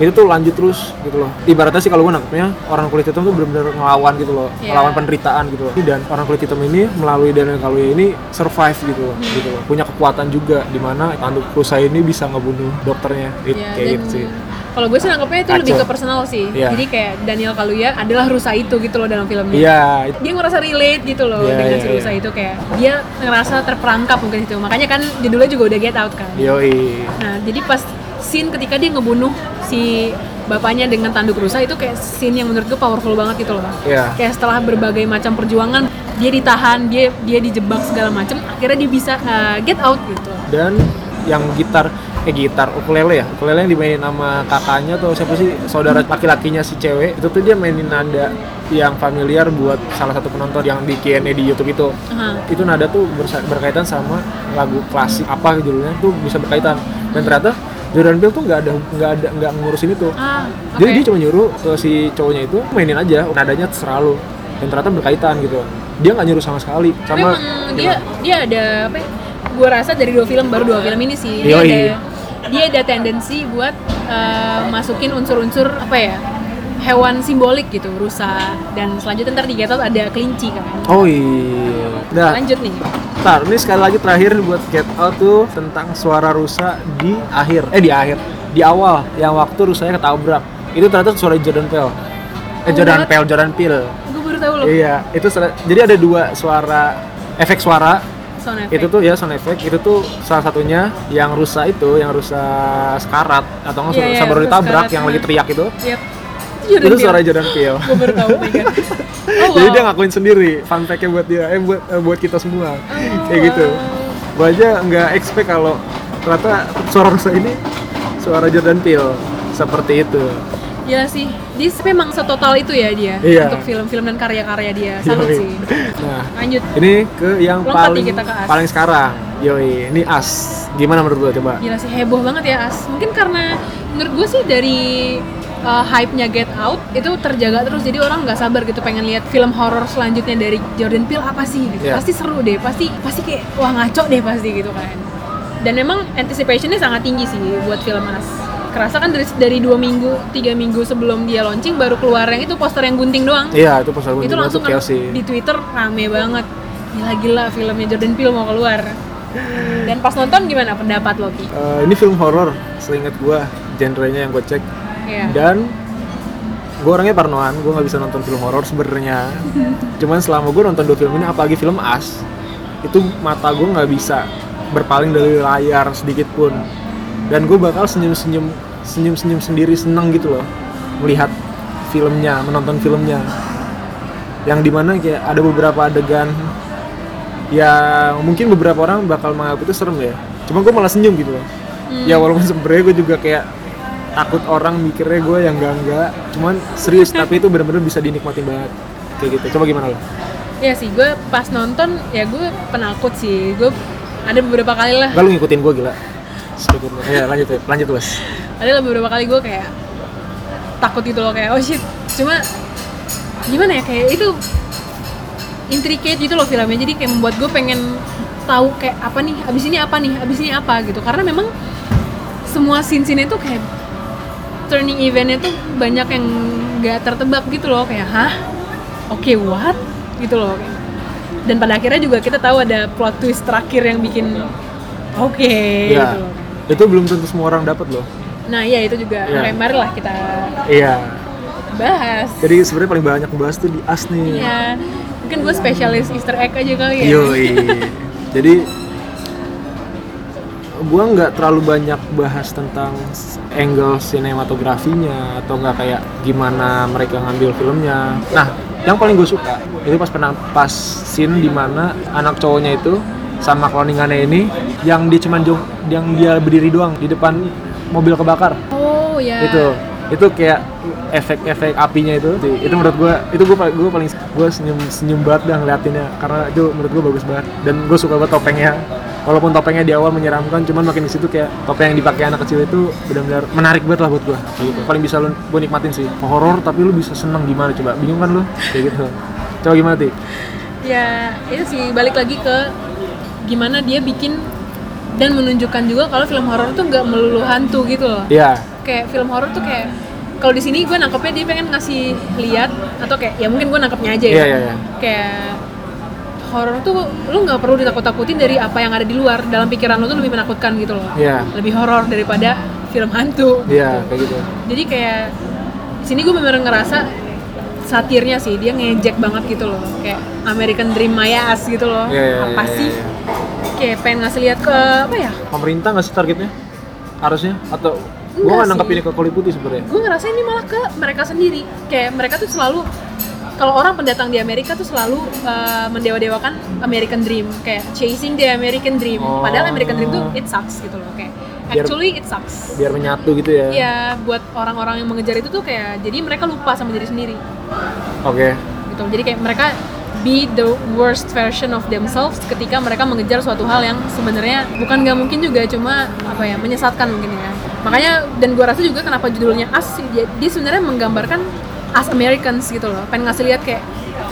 itu tuh lanjut terus gitu loh ibaratnya sih kalau gue nangkepnya orang kulit hitam tuh benar-benar ngelawan gitu loh Iya. ngelawan penderitaan gitu loh dan orang kulit hitam ini melalui Daniel Kaluuya ini survive gitu loh Hmm. gitu loh punya kekuatan juga di mana tanduk rusa ini bisa ngebunuh dokternya It- Ya, kayak gitu sih kalau gue sih nangkepnya itu lebih ke personal sih. Iya. Jadi kayak Daniel Kaluuya adalah rusa itu gitu loh dalam filmnya. iya it- dia ngerasa relate gitu loh Iya, dengan iya, si iya. rusa itu kayak dia ngerasa terperangkap mungkin itu makanya kan judulnya juga udah Get Out kan yoi nah jadi pas scene ketika dia ngebunuh si bapaknya dengan tanduk rusa itu kayak scene yang menurut gue powerful banget gitu loh Iya. kayak setelah berbagai macam perjuangan dia ditahan dia dia dijebak segala macam akhirnya dia bisa uh, get out gitu. Dan yang gitar eh gitar ukulele ya. Ukulele yang dimainin sama kakaknya atau siapa sih? Saudara laki-lakinya si cewek. Itu tuh dia mainin nada yang familiar buat salah satu penonton yang di Q&A di YouTube itu. Aha. itu nada tuh berkaitan sama lagu klasik apa judulnya tuh bisa berkaitan. Dan ternyata Jordan Peele tuh nggak ada nggak ada nggak ngurusin itu ah jadi oke. dia cuma nyuruh ke si cowoknya itu mainin aja nadanya terserah lu dan ternyata berkaitan gitu dia nggak nyuruh sama sekali Tapi sama emang dia dia ada apa ya? Gue rasa dari dua film baru dua film ini sih dia Yoi. ada dia ada tendensi buat eh, masukin unsur-unsur apa ya hewan simbolik gitu rusa dan selanjutnya ntar di Get Out ada kelinci kan oh iya nah lanjut nih Ntar, ini sekali lagi terakhir buat Get Out tuh tentang suara rusa di akhir. Eh di akhir, di awal yang waktu rusanya ketabrak. Itu ternyata suara Jordan Peele. Eh Oh, Jordan? Peele, Jordan Peele. gue baru tahu loh Iya, itu jadi ada dua suara efek suara. sound effect Itu tuh ya sound effect. Itu tuh salah satunya yang rusa itu, yang rusa sekarat atau nggak Iya, rusa iya, baru ditabrak yang lagi teriak itu. Yep. Jordan Itu suara Jordan Peele. gue baru tahu oh oh, Jadi wow. dia ngakuin sendiri, fun fact-nya buat dia, eh buat eh, buat kita semua, kayak wow. gitu. Gue aja nggak expect kalau ternyata suara rusa ini suara Jordan Peele seperti itu. ya sih dia sih memang setotal itu ya dia Iya. untuk film-film dan karya-karya dia salut Yoi. sih Nah, lanjut ini ke yang Lompat paling kita ke As. paling sekarang. Yoi, ini As. Gimana menurut lo coba? Gila sih heboh banget ya As. Mungkin karena menurut gue sih dari uh, hype-nya Get Out itu terjaga terus jadi orang nggak sabar gitu pengen lihat film horor selanjutnya dari Jordan Peele apa sih gitu. Iya. Pasti seru deh, pasti pasti kayak wah ngaco deh pasti gitu kan. Dan memang anticipationnya sangat tinggi sih buat film As. Kerasa kan dari dari dua minggu, tiga minggu sebelum dia launching baru keluar yang itu poster yang gunting doang. Iya, itu pas itu langsung kan di Twitter rame banget. Gila-gila filmnya Jordan Peele mau keluar. Dan pas nonton gimana pendapat lo Ki? Eh, ini film horor, seingat gua, genrenya yang gue cek. Iya. Dan gue orangnya parnoan, gue nggak bisa nonton film horor sebenarnya. Cuman selama gue nonton dua film ini, apalagi film As, itu mata gue nggak bisa berpaling dari layar sedikit pun. Dan gue bakal senyum-senyum, senyum-senyum sendiri seneng gitu loh, melihat filmnya, menonton filmnya. Yang di mana kayak ada beberapa adegan yang mungkin beberapa orang bakal menganggap itu serem ya. Cuma gue malah senyum gitu loh. Ya walaupun sebenarnya gue juga kayak takut orang mikirnya gue yang enggak enggak cuman serius tapi itu benar-benar bisa dinikmatin banget. Kayak gitu. Coba gimana lo? Iya sih, gue pas nonton ya gue penakut sih. Gue ada beberapa kali lah, Enggak lu ngikutin gue gila. Sedikit ya lanjut ya lanjut mas ada beberapa kali gue kayak takut gitu loh kayak oh shit. Cuma gimana ya kayak itu intricate gitu loh filmnya. Jadi kayak membuat gue pengen tahu kayak apa nih, abis ini apa nih, abis ini apa? Gitu. Karena memang semua scene-scene itu kayak turning eventnya tuh banyak yang nggak tertebak gitu loh kayak hah? Oke what? gitu loh. Dan pada akhirnya juga kita tahu ada plot twist terakhir yang bikin oke ya gitu loh. itu belum tentu semua orang dapat loh. Nah iya itu juga Iya. Oke, mari lah kita iya. bahas. Jadi sebenarnya paling banyak bahas tuh di as nih. Iya. Mungkin gue spesialis Easter egg aja kali ya. Yoi. jadi gua nggak terlalu banyak bahas tentang angle sinematografinya atau nggak kayak gimana mereka ngambil filmnya. Nah, yang paling gue suka itu pas pernah pas scene di mana anak cowoknya itu sama cloningannya ini yang dia cuman jong, yang dia berdiri doang di depan mobil kebakar. Oh ya itu itu kayak efek-efek apinya itu. Itu menurut gue itu gue gue paling gue senyum senyum banget dah ngeliatinnya karena itu menurut gue bagus banget. Dan gue suka banget topengnya walaupun topengnya di awal menyeramkan cuman makin di situ kayak topeng yang dipakai anak kecil itu benar-benar menarik banget lah buat gue gitu paling bisa lu gue nikmatin sih. Horor tapi lu bisa seneng gimana coba? Bingung kan lu? Kayak gitu. Coba gimana ti? Ya itu sih balik lagi ke gimana dia bikin dan menunjukkan juga kalau film horor tuh nggak melulu hantu gitu loh. Iya. Kayak film horor tuh kayak kalau di sini gue nangkepnya dia pengen ngasih lihat atau kayak ya mungkin gue nangkepnya aja ya. Iya iya iya. Kayak horor tuh lu nggak perlu ditakut-takutin dari apa yang ada di luar. Dalam pikiran lu tuh lebih menakutkan gitu loh. Iya. Lebih horor daripada film hantu. Iya kayak gitu. Jadi kayak di sini gue bener ngerasa satirnya sih dia ngejek banget gitu loh. Kayak American Dream Mayas gitu loh. Iya, iya, apa iya, sih? iya, kayak pengen ngasih lihat ke apa ya? Pemerintah nggak sih targetnya? Harusnya? Atau gue nggak nangkep ini ke kulit putih sebenarnya? Gue ngerasa ini malah ke mereka sendiri. Kayak mereka tuh selalu kalau orang pendatang di Amerika tuh selalu uh, mendewa-dewakan American Dream kayak chasing the American Dream Oh. padahal American Dream tuh it sucks gitu loh kayak Biar- actually it sucks biar menyatu gitu ya Iya, buat orang-orang yang mengejar itu tuh kayak jadi mereka lupa sama diri sendiri oke gitu. Jadi kayak mereka be the worst version of themselves ketika mereka mengejar suatu hal yang sebenarnya bukan nggak mungkin juga cuma apa ya menyesatkan mungkin ya. Makanya dan gua rasa juga kenapa judulnya As dia sebenarnya menggambarkan as Americans gitu loh. Pengen ngasih lihat kayak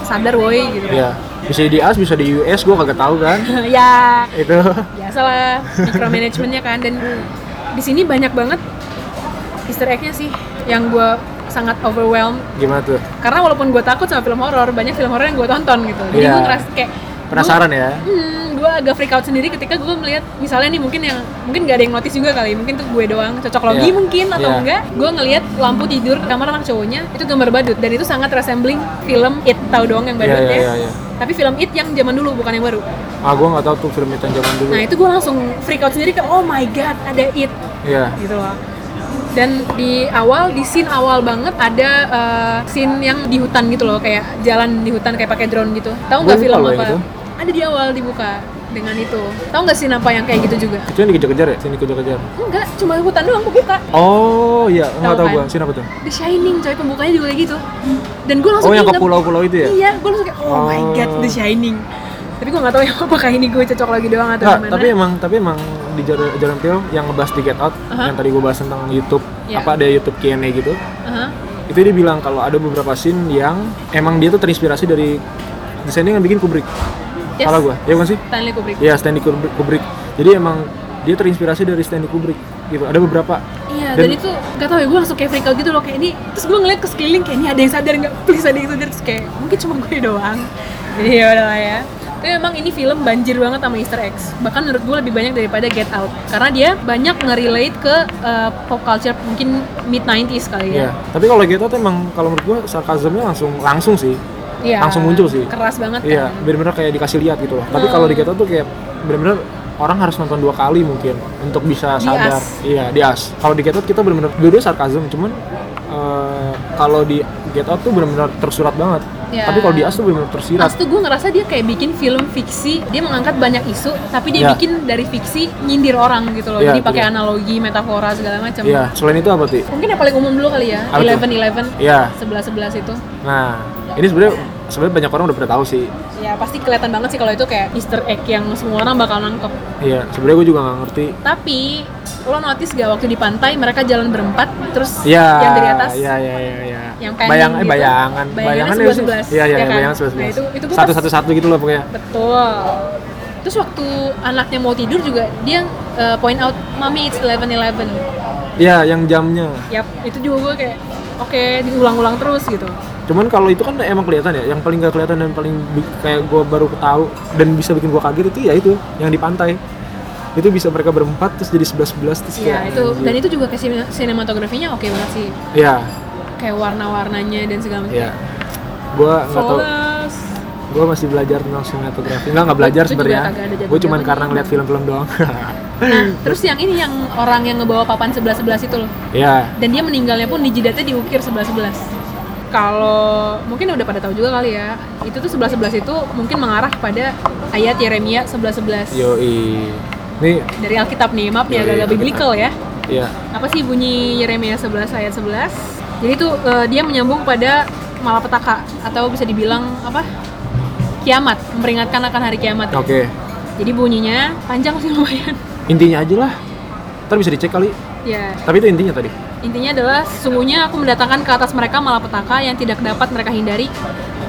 sadar woi gitu. Iya, bisa di AS, bisa di US, gue kagak tahu kan. ya itu. biasalah micromanagementnya kan dan di sini banyak banget Easter egg-nya sih yang gua sangat overwhelmed Gimana tuh? karena walaupun gue takut sama film horor banyak film horor yang gue tonton gitu jadi Iya. gue ngerasa kayak Penasaran ya? hmm, gue agak freak out sendiri ketika gue melihat misalnya nih mungkin yang mungkin gak ada yang notice juga kali mungkin tuh gue doang cocok logi Iya. mungkin atau Iya. enggak gue ngelihat lampu tidur kamar anak cowoknya itu gambar badut dan itu sangat resembling film It tahu doang yang badut Iya, iya, ya iya, iya. tapi film It yang zaman dulu bukan yang baru Ah, gue nggak tahu tuh film itu yang zaman dulu. nah itu gue langsung freak out sendiri kayak oh my god ada It Iya. gitu loh dan di awal di scene awal banget ada uh, scene yang di hutan gitu loh kayak jalan di hutan kayak pakai drone gitu tahu nggak Gua film apa itu. Ada di awal dibuka dengan itu tahu nggak scene apa yang kayak gitu juga Itu yang dikejar-kejar ya? Sini dikejar-kejar. enggak cuma hutan doang kebuka Oh, iya, nggak Tahu tahu kan? gue. Sini apa tuh? The Shining coy pembukanya juga kayak gitu dan gue langsung Oh, yang ke pulau-pulau itu ya? iya gue langsung kayak oh, my Oh. god The Shining tapi gue nggak tahu ya apakah ini gue cocok lagi doang atau gimana tapi emang tapi emang di jalan jalan film yang ngebahas di Get Out Aha. yang tadi gue bahas tentang YouTube Iya. apa ada YouTube Q&A gitu Aha. itu dia bilang kalau ada beberapa scene yang emang dia tuh terinspirasi dari desainer yang bikin Kubrick Yes. salah gue ya bukan sih Stanley Kubrick Iya Stanley Kubrick. Jadi emang dia terinspirasi dari Stanley Kubrick gitu. Ada beberapa. Iya, Dan- dan, itu gak tau ya, gue langsung kayak freak out gitu loh kayak ini Terus gue ngeliat ke sekeliling kayak ini ada yang sadar nggak? Please ada yang sadar Terus kayak mungkin cuma gue doang Jadi ya udahlah ya Tapi memang ini film banjir banget sama Easter eggs. Bahkan menurut gue lebih banyak daripada Get Out. Karena dia banyak nge-relate ke uh, pop culture mungkin mid 90s kali Iya. ya. Tapi kalau Get Out emang kalau menurut gua sarkasmnya langsung langsung sih. Iya. Langsung muncul sih. Keras banget Iya, kan. bener-bener kayak dikasih lihat gitu loh. Tapi Hmm. kalau di Get Out tuh kayak bener-bener orang harus nonton dua kali mungkin untuk bisa sadar. Iya, di as. Kalau di Get Out kita bener-bener dua-dua sarkasm, cuman eh, kalau di Get Out tuh bener-bener tersurat banget. Iya. Tapi kalau di as tuh bener-bener tersirat. As tuh gue ngerasa dia kayak bikin film fiksi, dia mengangkat banyak isu, tapi dia Iya. bikin dari fiksi nyindir orang gitu loh. Iya, Jadi pakai dia. analogi, metafora segala macam. Iya, selain itu apa sih? Mungkin yang paling umum dulu kali ya? Eleven Eleven, Iya. sebelas sebelas itu. Nah, ini sebenarnya sebenarnya banyak orang udah pada tahu sih. Ya pasti kelihatan banget sih kalau itu kayak Easter egg yang semua orang bakal nangkep. Iya, sebenarnya gue juga nggak ngerti. Tapi lo notice gak waktu di pantai mereka jalan berempat terus Iya. yang dari atas Iya, iya, iya, iya. yang pending Bayang, eh, gitu. bayangan, ya sih? 11-11, Iya, iya, ya iya, kan? bayangan sebelas Nah, itu- itu Satu satu satu gitu loh pokoknya. betul. Terus waktu anaknya mau tidur juga dia uh, point out mami it's 11-11. Iya, yang jamnya. Yap, itu juga gue kayak oke diulang-ulang terus gitu. Cuman kalau itu kan emang kelihatan ya, yang paling gak kelihatan dan paling kayak gue baru tahu dan bisa bikin gue kaget itu ya itu yang di pantai. Itu bisa mereka berempat terus jadi 11-11 terus Iya, kayak itu anjir. dan itu juga kayak sine- sinematografinya oke banget sih. Iya, Kayak warna-warnanya dan segala macam. iya. Gue nggak tahu, gue masih belajar tentang sinematografi. Enggak nggak belajar sebenarnya. Gue cuman jago-jagonya. karena ngeliat film-film doang. Nah, terus yang ini yang orang yang ngebawa papan 11-11 itu loh. Iya, dan dia meninggalnya pun di jidatnya diukir 11-11 kalau mungkin udah pada tahu juga kali ya itu tuh 11-11 itu mungkin mengarah kepada ayat Yeremia 11-11 yoi. Nih, dari Alkitab nih maaf Iya, ya iya, agak-agak biblical ya iya. apa sih bunyi Yeremia 11 ayat 11 jadi tuh eh, dia menyambung pada malapetaka atau bisa dibilang apa kiamat memperingatkan akan hari kiamat. Oke. jadi bunyinya panjang sih lumayan Intinya aja lah. Ntar bisa dicek kali. ya Tapi itu intinya tadi. Intinya adalah sesungguhnya aku mendatangkan ke atas mereka malapetaka yang tidak dapat mereka hindari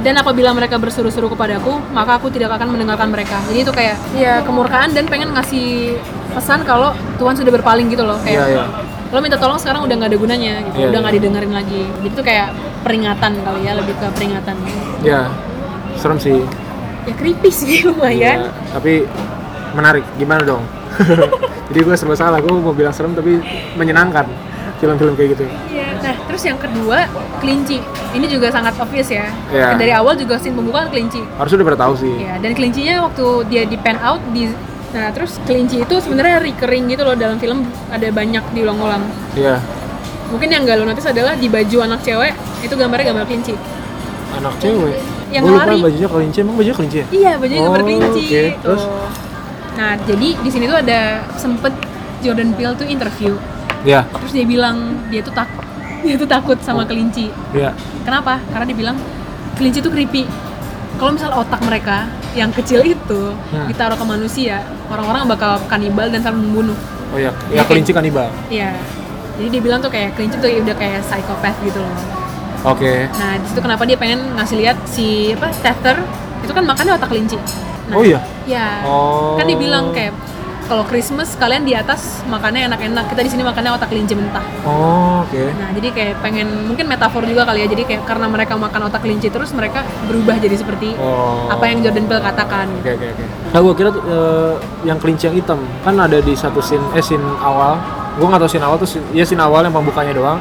dan apabila mereka berseru-seru kepadaku maka aku tidak akan mendengarkan mereka. Jadi itu kayak ya kemurkaan dan pengen ngasih pesan kalau Tuhan sudah berpaling gitu loh kayak Iya, iya. lo minta tolong sekarang udah nggak ada gunanya gitu, Iya, udah iya. nggak didengerin lagi. Jadi itu kayak peringatan kali ya lebih ke peringatan. Ya, serem sih. Ya creepy sih lumayan. Iya, tapi menarik. Gimana dong? Jadi gue serba salah. Gue mau bilang serem tapi menyenangkan. Film-film kayak gitu. Iya. Nah, terus yang kedua, kelinci. Ini juga sangat obvious ya. Iya. Dari awal juga scene pembukaan kelinci. Harusnya udah pada tahu sih. Ya, dan kelincinya waktu dia di pan out di Nah, terus kelinci itu sebenarnya recurring gitu loh dalam film ada banyak diulang-ulang. Iya. Mungkin yang gak lo notice adalah di baju anak cewek itu gambarnya gambar kelinci. Anak cewek. Yang lupa lari. bajunya kelinci. Emang bajunya kelinci ya? Iya, bajunya gambar Oh, kelinci. oke. Terus? Tuh. Nah, jadi di sini tuh ada sempet Jordan Peele tuh interview. Iya. Terus dia bilang dia tuh takut. Dia tuh takut sama kelinci. Iya. Kenapa? Karena dia bilang kelinci itu creepy. Kalau misal otak mereka yang kecil itu Hmm. ditaruh ke manusia, orang-orang bakal kanibal dan saling membunuh. Oh iya. Iya, Ya kelinci kanibal. Iya. Jadi dia bilang tuh kayak kelinci tuh udah kayak psikopat gitu loh. Oke. Nah, di situ kenapa dia pengen ngasih lihat si apa Tether itu kan makannya otak kelinci. Nah, Oh iya. Ya. Oh. Kan dia bilang kayak kalau Christmas kalian di atas makannya enak-enak, kita di sini makannya otak kelinci mentah. Oh, oke. Nah, jadi kayak pengen mungkin metafor juga kali ya. Jadi kayak karena mereka makan otak kelinci terus mereka berubah jadi seperti Oh. apa yang Jordan Peele katakan. Oke oke oke. Nah gue kira eh, yang kelinci yang hitam kan ada di satu scene eh scene awal. Gue nggak tahu scene awal tuh scene, ya scene awal yang pembukanya doang.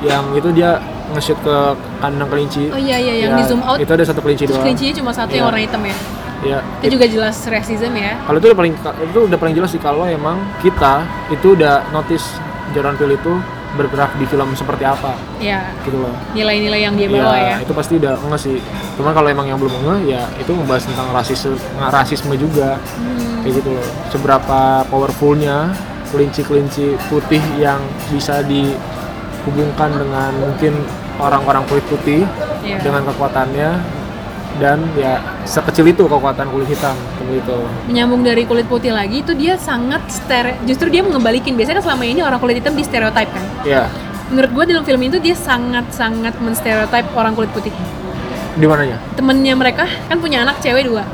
Yang itu dia nge-shoot ke kandang kelinci. Oh iya iya yang Ya, di zoom out Itu ada satu kelinci doang. kelincinya cuma satu yang Iya. warna hitam ya. Ya. Itu juga jelas racism ya. Kalau itu udah paling itu udah paling jelas sih kalau emang kita itu udah notice Jordan Peele itu bergerak di film seperti apa Ya, gitu loh. nilai-nilai yang dia bawa ya. itu pasti udah enggak sih. Cuman kalau emang yang belum enggak ya itu membahas tentang rasisme rasisme juga. Hmm. kayak gitu loh seberapa powerfulnya kelinci-kelinci putih yang bisa dihubungkan dengan mungkin orang-orang kulit putih Iya. dengan kekuatannya dan ya sekecil itu kekuatan kulit hitam itu Menyambung dari kulit putih lagi itu dia sangat stere justru dia mengembalikan biasanya kan selama ini orang kulit hitam di stereotype kan. ya Menurut gue dalam film itu dia sangat-sangat menstereotype orang kulit putih. di mananya Temennya mereka kan punya anak cewek dua.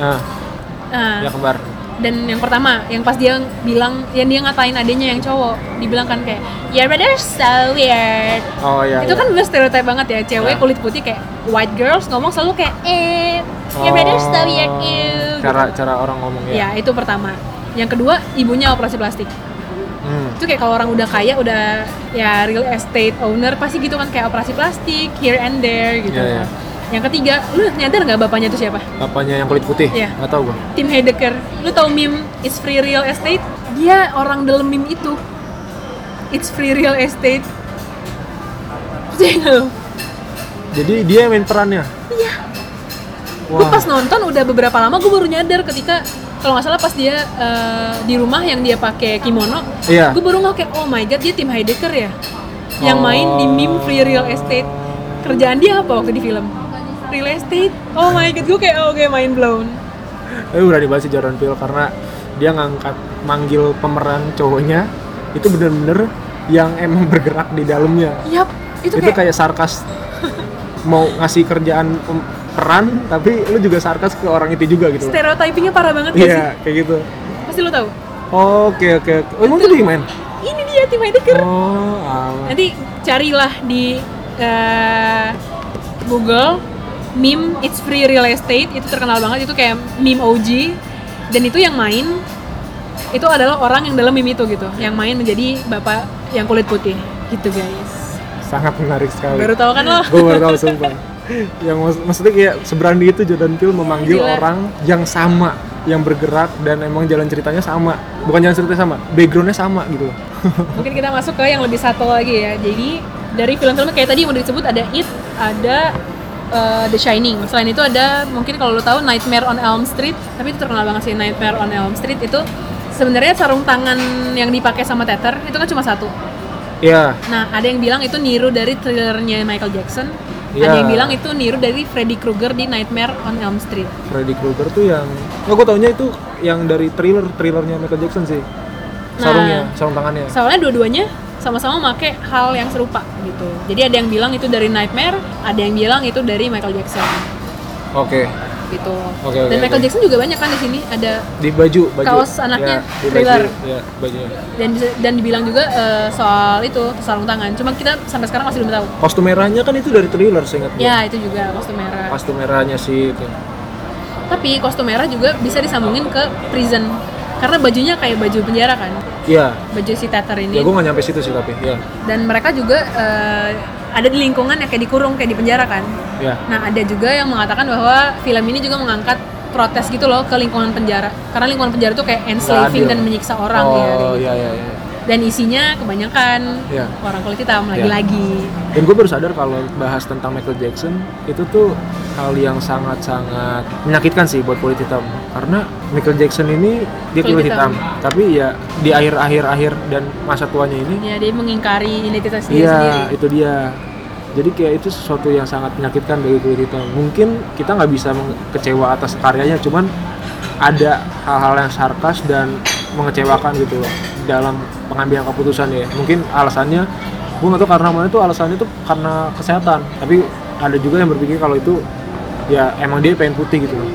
nah Nah, ya kembar dan yang pertama yang pas dia bilang yang dia ngatain adanya yang cowok dibilang kan kayak yeah brother so weird Oh iya. itu iya. kan udah stereotip banget ya cewek Ya. kulit putih kayak white girls ngomong selalu kayak eh yeah brother so weird Oh, ew." Cara cara orang ngomong ya ya. itu pertama yang kedua ibunya operasi plastik Hmm. itu kayak kalau orang udah kaya udah ya real estate owner pasti gitu kan kayak operasi plastik here and there gitu Iya, iya. Yang ketiga lu nyadar nggak bapaknya itu siapa Apanya yang kulit putih? Iya. Nggak tahu gua. Tim Heidegger lu tau meme It's Free Real Estate dia orang dalam meme itu It's Free Real Estate Percaya? Jadi dia main perannya. Iya. Wah. Gue pas nonton udah beberapa lama gue baru nyadar ketika kalau nggak salah pas dia eh, di rumah yang dia pakai kimono, Iya. gue baru kayak oh my god dia tim Heidegger ya, yang main di meme Free Real Estate. Kerjaan dia apa waktu di film? Real Estate. Oh my god, gue kayak oh, oke mind blown. Tapi berani banget sih Jordan Peele karena dia ngangkat manggil pemeran cowoknya itu bener-bener yang emang bergerak di dalamnya. Yap, itu, Itu, kayak, kayak sarkas mau ngasih kerjaan peran tapi lu juga sarkas ke orang itu juga gitu. stereotypingnya parah banget sih? Iya, kayak gitu. Pasti lo tahu. Oke oke. oke. Oh, emang tuh dia main? Ini dia tim. Oh. Nanti carilah di eh, Google meme It's Free Real Estate itu terkenal banget itu kayak meme OG dan itu yang main itu adalah orang yang dalam meme itu gitu yang main menjadi bapak yang kulit putih gitu guys. Sangat menarik sekali. baru tahu kan lo? Gue baru tahu sumpah. Yang mak- maksudnya kayak seberani itu Jordan Peele memanggil Gila. orang yang sama yang bergerak dan emang jalan ceritanya sama. Bukan jalan ceritanya sama backgroundnya sama gitu mungkin kita masuk ke yang lebih satu lagi ya. Jadi dari film-film kayak tadi yang udah disebut ada It ada uh, The Shining. Selain itu ada mungkin kalau lo tahu Nightmare on Elm Street. Tapi itu terkenal banget sih Nightmare on Elm Street. Itu sebenarnya sarung tangan yang dipakai sama Tether itu kan cuma satu. Ya nah ada yang bilang itu niru dari thrillernya Michael Jackson. Iya. ada yang bilang itu niru dari Freddy Krueger di Nightmare on Elm Street. Freddy Krueger tuh yang nggak gue taunya itu yang dari thriller thrillernya Michael Jackson sih. Nah. sarungnya sarung tangannya. soalnya dua-duanya sama-sama make hal yang serupa gitu jadi ada yang bilang itu dari Nightmare ada yang bilang itu dari Michael Jackson oke gitu. Oke, oke, dan Michael oke. Jackson juga banyak kan di sini ada di baju baju Kaos anaknya, ya, di thriller. baju, ya bajunya dan dan dibilang juga eh, soal itu sarung tangan. Cuma kita sampai sekarang masih belum tahu. kostum merahnya kan itu dari thriller seingat gue Ya itu juga kostum merah. kostum merahnya sih itu Tapi kostum merah juga bisa disambungin ke prison karena bajunya kayak baju penjara kan. Iya Baju si ya ini. gue nggak nyampe situ sih tapi ya Dan mereka juga eh, ada di lingkungan yang kayak dikurung kayak di penjara kan. ya Nah, ada juga yang mengatakan bahwa film ini juga mengangkat protes gitu loh ke lingkungan penjara. Karena lingkungan penjara tuh kayak enslaving dan menyiksa orang oh ya. kayak gitu. iya iya iya Dan isinya kebanyakan Iya. orang kulit hitam lagi-lagi. Dan gue baru sadar kalau bahas tentang Michael Jackson itu tuh hal yang sangat-sangat menyakitkan sih buat kulit hitam. Karena Michael Jackson ini dia Kulit kulit, hitam. hitam. tapi ya di akhir-akhir akhir dan masa tuanya ini, Ya, dia mengingkari identitas dia iya sendiri. itu dia. Jadi kayak itu sesuatu yang sangat menyakitkan bagi kulit hitam. Mungkin kita nggak bisa kecewa atas karyanya, cuman ada hal-hal yang sarkas dan mengecewakan gitu loh dalam pengambilan keputusan ya. Mungkin alasannya gue nggak tahu karena mana itu alasannya itu karena kesehatan. Tapi ada juga yang berpikir kalau itu ya emang dia pengen putih gitu loh.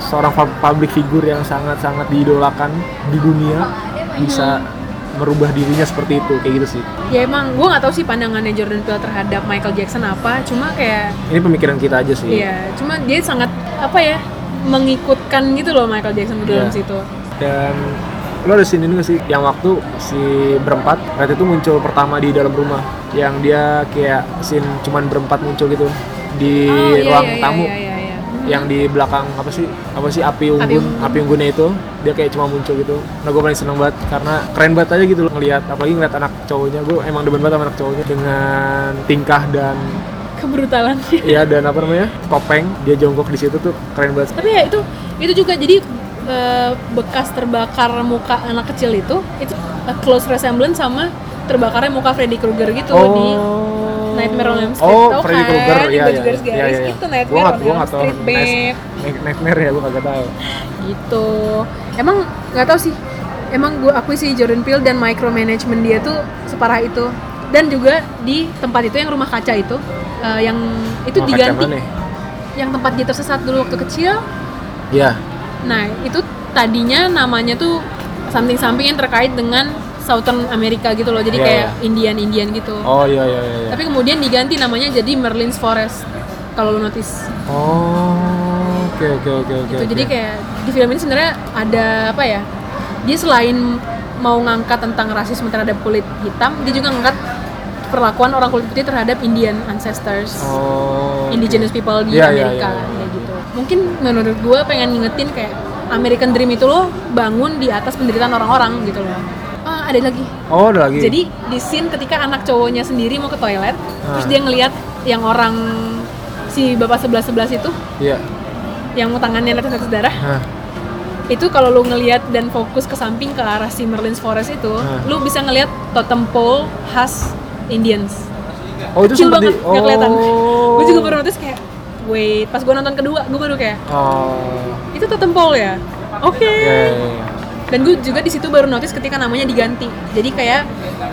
Seorang pub- public figure yang sangat-sangat diidolakan di dunia bisa merubah dirinya seperti itu kayak gitu sih. Ya emang gue nggak tahu sih pandangannya Jordan Peele terhadap Michael Jackson apa. Cuma kayak Ini pemikiran kita aja sih. Iya, cuma dia sangat apa ya mengikutkan gitu loh Michael Jackson di dalam Iya. situ. dan lo ada scene ini gak sih yang waktu si berempat Red itu muncul pertama di dalam rumah yang dia kayak scene cuman berempat muncul gitu di Oh, iya, ruang iya, iya, tamu Iya, iya, iya. Yang di belakang apa sih apa sih api unggun unggun. api, unggunnya itu dia kayak cuma muncul gitu. Nah gue paling seneng banget karena keren banget aja gitu loh ngelihat apalagi ngeliat anak cowoknya. Gue emang demen banget sama anak cowoknya. Dengan tingkah dan Kebrutalan. ya dan apa namanya topeng dia jongkok di situ tuh keren banget. Tapi ya itu itu juga jadi eh, bekas terbakar muka anak kecil itu itu a close resemblance sama terbakarnya muka Freddy Krueger gitu di Nightmare on Elm Street. Oh, Tahu Freddy kan? Krueger, iya, baju iya, garis-garis iya, iya. itu Nightmare Gua on gua Elm Street, babe. Night- Nightmare ya gue kagak tahu. gitu emang nggak tahu sih emang gue akui sih Jordan Peele dan micromanagement dia tuh separah itu dan juga di tempat itu yang rumah kaca itu eh, yang itu Rumah diganti ya? yang tempat dia tersesat dulu waktu kecil Iya. nah itu tadinya namanya tuh something-something yang terkait dengan Southern America gitu loh. Jadi Iya, kayak iya. Indian-Indian gitu. Oh iya iya iya. iya. Tapi kemudian diganti namanya jadi Merlin's Forest. Kalau lu notice. Oh, oke oke oke oke. gitu. Jadi kayak di film ini sebenarnya ada apa ya? Dia selain mau ngangkat tentang rasisme terhadap kulit hitam, dia juga ngangkat perlakuan orang kulit putih terhadap Indian ancestors, Oh. indigenous people di Iya, iya, Amerika iya, iya. kayak gitu. Mungkin menurut gue pengen ngingetin kayak American Dream itu lo bangun di atas penderitaan orang-orang gitu loh. Ada lagi. Oh, ada lagi. Jadi di scene ketika anak cowoknya sendiri mau ke toilet, terus Ah. dia ngelihat yang orang si bapak sebelah sebelah itu Iya. yang tangannya netes-netes darah Hah. itu kalau lu ngelihat dan fokus ke samping ke arah si Merlin's Forest itu, Hah. lu bisa ngelihat totem pole khas Indians. Oh, itu Kecil banget, di- nggak kelihatan. Oh. Gue juga baru notice kayak, wait, pas gue nonton kedua, gue baru kayak, Oh. itu totem pole ya? Oke. Iya, iya, iya. Dan gue juga di situ baru notice ketika namanya diganti. Jadi kayak